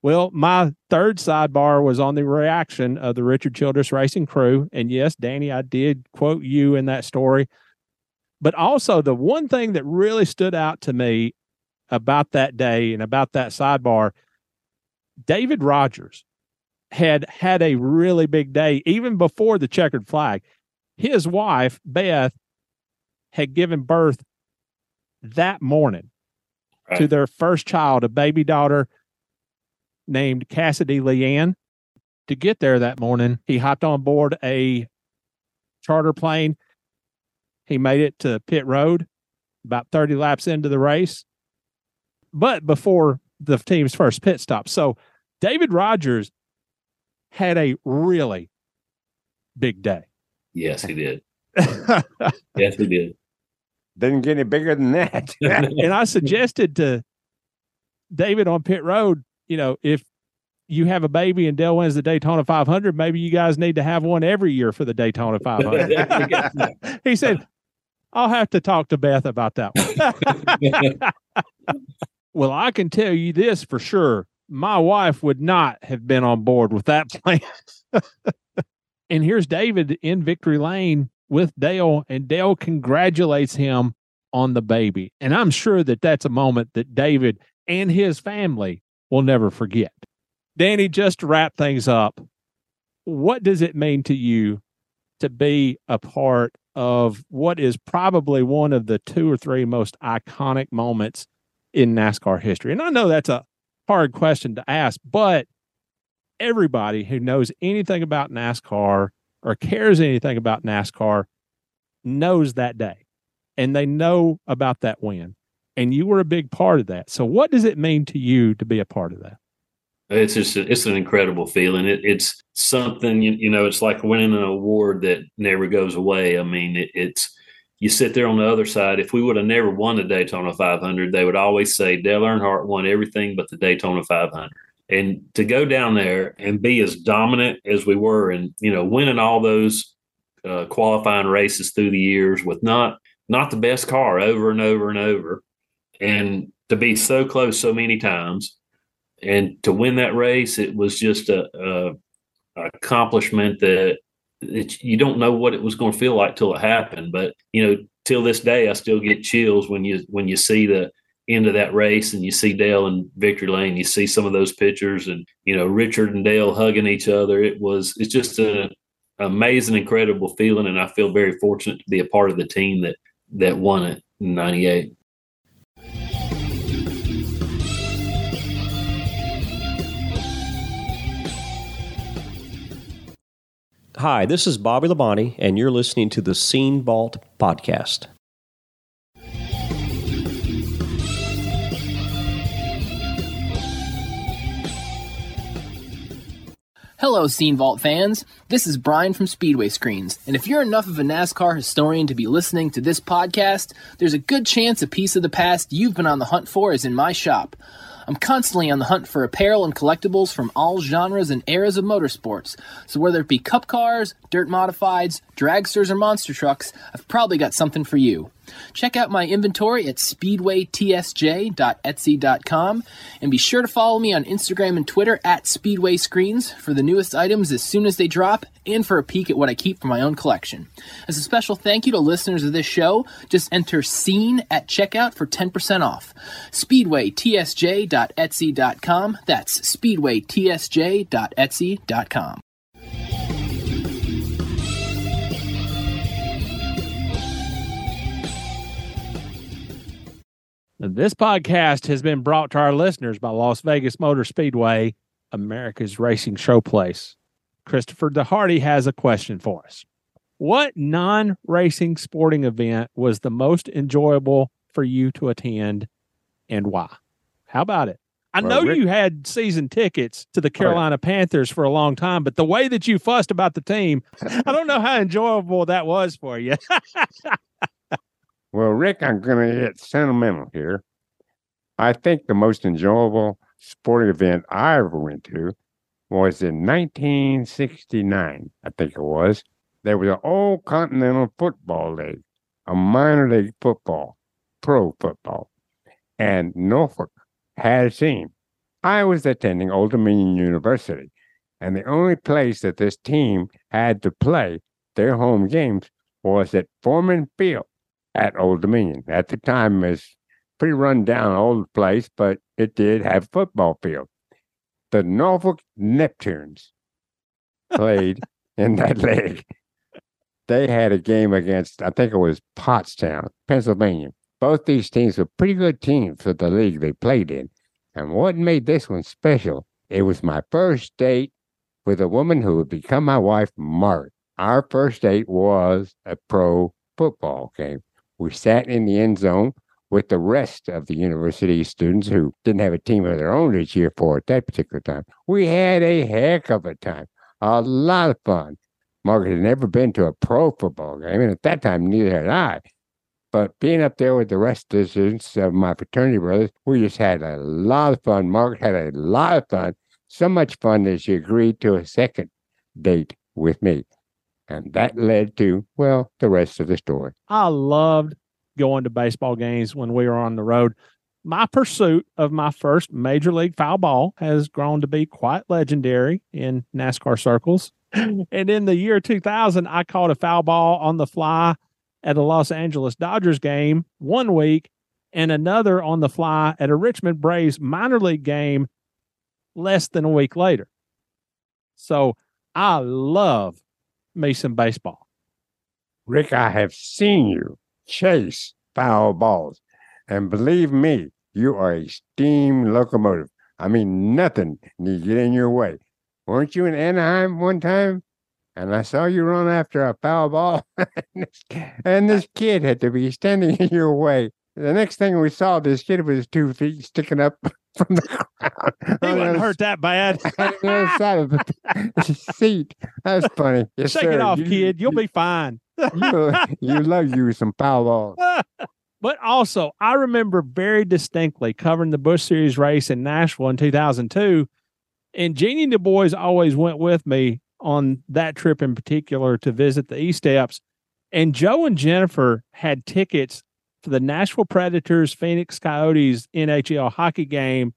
S2: Well, my third sidebar was on the reaction of the Richard Childress Racing crew. And yes, Danny, I did quote you in that story. But also, the one thing that really stood out to me about that day and about that sidebar, David Rogers had had a really big day even before the checkered flag. His wife, Beth, had given birth that morning to their first child, a baby daughter named Cassidy Leanne. To get there that morning, he hopped on board a charter plane. He made it to pit road about 30 laps into the race, but before the team's first pit stop. So David Rogers had a really big day.
S3: Yes, he did. [LAUGHS] yes, he did.
S4: Didn't get any bigger than that. [LAUGHS]
S2: and I suggested to David on pit road, you know, if you have a baby and Dale wins the Daytona 500, maybe you guys need to have one every year for the Daytona 500. [LAUGHS] he said, I'll have to talk to Beth about that one. well, I can tell you this for sure. My wife would not have been on board with that [LAUGHS] plan. and here's David in victory lane with Dale, and Dale congratulates him on the baby. And I'm sure that that's a moment that David and his family will never forget. Danny, just to wrap things up, what does it mean to you to be a part of what is probably one of the two or three most iconic moments in NASCAR history? And I know that's a hard question to ask, but everybody who knows anything about NASCAR or cares anything about NASCAR knows that day and they know about that win. And you were a big part of that. So, what does it mean to you to be a part of that?
S3: It's just it's an incredible feeling. It, it's something you, you, know. It's like winning an award that never goes away. I mean, it, it's you sit there on the other side. If we would have never won the Daytona 500, they would always say Dale Earnhardt won everything but the Daytona 500. And to go down there and be as dominant as we were, and you know, winning all those uh, qualifying races through the years with not not the best car over and over and over, and to be so close so many times and to win that race it was just a, a, accomplishment that you don't know what it was going to feel like till it happened but you know till this day i still get chills when you when you see the end of that race and you see dale and victory lane you see some of those pictures and you know richard and dale hugging each other. It was it's just an amazing incredible feeling and i feel very fortunate to be a part of the team that that won it in 98
S11: Hi, this is Bobby Labonte, and you're listening to the Scene Vault podcast.
S12: Hello, Scene Vault fans. This is Brian from Speedway Screens, and if you're enough of a NASCAR historian to be listening to this podcast, there's a good chance a piece of the past you've been on the hunt for is in my shop. I'm constantly on the hunt for apparel and collectibles from all genres and eras of motorsports. So whether it be cup cars, dirt modifieds, dragsters, or monster trucks, I've probably got something for you. Check out my inventory at speedwaytsj.etsy.com and be sure to follow me on Instagram and Twitter at Speedway Screens for the newest items as soon as they drop and for a peek at what I keep for my own collection. As a special thank you to listeners of this show, just enter SCENE at checkout for 10% off. SpeedwayTSJ.etsy.com. That's SpeedwayTSJ.etsy.com.
S2: This podcast has been brought to our listeners by Las Vegas Motor Speedway, America's racing showplace. Christopher DeHardy has a question for us. What non racing sporting event was the most enjoyable for you to attend and why? How about it? I know you had season tickets to the oh, Carolina Panthers for a long time, but the way that you fussed about the team, [LAUGHS] I don't know how enjoyable that was for you. [LAUGHS]
S4: Well, Rick, I'm going to get sentimental here. I think the most enjoyable sporting event I ever went to was in 1969, I think it was. There was an old Continental Football League, a minor league football, pro football, and Norfolk had a team. I was attending Old Dominion University, and the only place that this team had to play their home games was at Foreman Field at Old Dominion. At the time, it was pretty run down old place, but it did have a football field. The Norfolk Neptunes [LAUGHS] played in that [LAUGHS] league. They had a game against, I think it was Pottstown, Pennsylvania. Both these teams were pretty good teams for the league they played in. And what made this one special? It was my first date with a woman who would become my wife, Mark. Our first date was a pro football game. We sat in the end zone with the rest of the university students who didn't have a team of their own to cheer for at that particular time. We had a heck of a time, a lot of fun. Margaret had never been to a pro football game, and at that time, neither had I. But being up there with the rest of the students of my fraternity brothers, we just had a lot of fun. Margaret had a lot of fun, so much fun that she agreed to a second date with me. And that led to, well, the rest of the story.
S2: I loved going to baseball games when we were on the road. My pursuit of my first major league foul ball has grown to be quite legendary in NASCAR circles. [LAUGHS] and in the year 2000, I caught a foul ball on the fly at a Los Angeles Dodgers game one week and another on the fly at a Richmond Braves minor league game less than a week later. So I love me some baseball.
S4: Rick, I have seen you chase foul balls. And believe me, you are a steam locomotive. I mean, nothing need get in your way. Weren't you in Anaheim one time? And I saw you run after a foul ball, [LAUGHS] and this kid had to be standing [LAUGHS] in your way. The next thing we saw, this kid with his two feet sticking up [LAUGHS] from the ground. [LAUGHS]
S2: He oh, wasn't hurt that bad. [LAUGHS]
S4: on the other side of the seat. That's funny. Yes,
S2: Shake
S4: sir.
S2: it off,
S4: You-
S2: kid. You'll be fine.
S4: You, you love you some foul balls.
S2: But also, I remember very distinctly covering the Busch Series race in Nashville in 2002. And Jeannie and the boys always went with me on that trip in particular to visit the E Steps. And Joe and Jennifer had tickets for the Nashville Predators Phoenix Coyotes NHL hockey game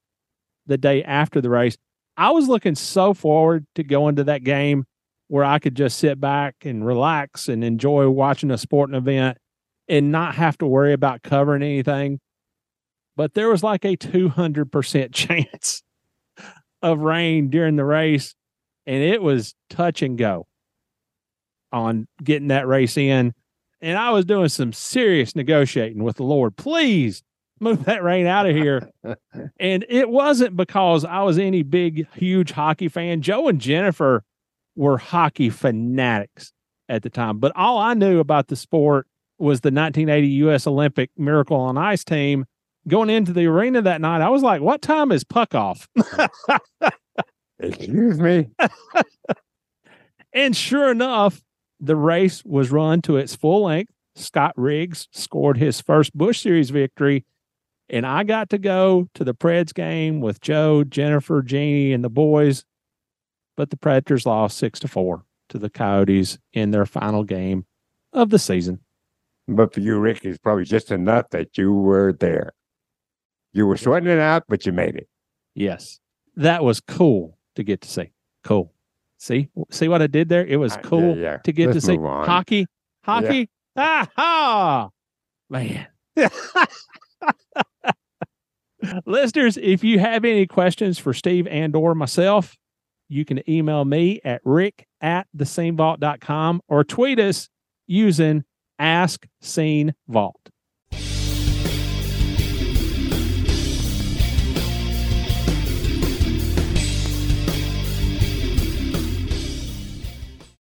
S2: the day after the race. I was looking so forward to going to that game where I could just sit back and relax and enjoy watching a sporting event and not have to worry about covering anything. But there was like a 200% [LAUGHS] chance of rain during the race, and it was touch and go on getting that race in. And I was doing some serious negotiating with the Lord. Please move that rain out of here. [LAUGHS] and it wasn't because I was any big, huge hockey fan. Joe and Jennifer were hockey fanatics at the time. But all I knew about the sport was the 1980 U.S. Olympic Miracle on Ice team. Going into the arena that night, I was like, what time is puck off? [LAUGHS]
S4: Excuse me. [LAUGHS]
S2: and sure enough, the race was run to its full length. Scott Riggs scored his first Busch Series victory. And I got to go to the Preds game with Joe, Jennifer, Jeannie, and the boys. But the Predators lost six to four to the Coyotes in their final game of the season.
S4: But for you, Rick, it's probably just enough that you were there. You were sweating it out, but you made it.
S2: Yes. That was cool to get to see. Cool. See, see what I did there? It was
S4: Uh, yeah,
S2: cool
S4: yeah.
S2: to get
S4: Let's
S2: to see
S4: on.
S2: hockey. Hockey. Ah ha! Man. [LAUGHS] Listeners, if you have any questions for Steve and or myself, you can email me at rick at thescenevault.com or tweet us using Ask Scene Vault.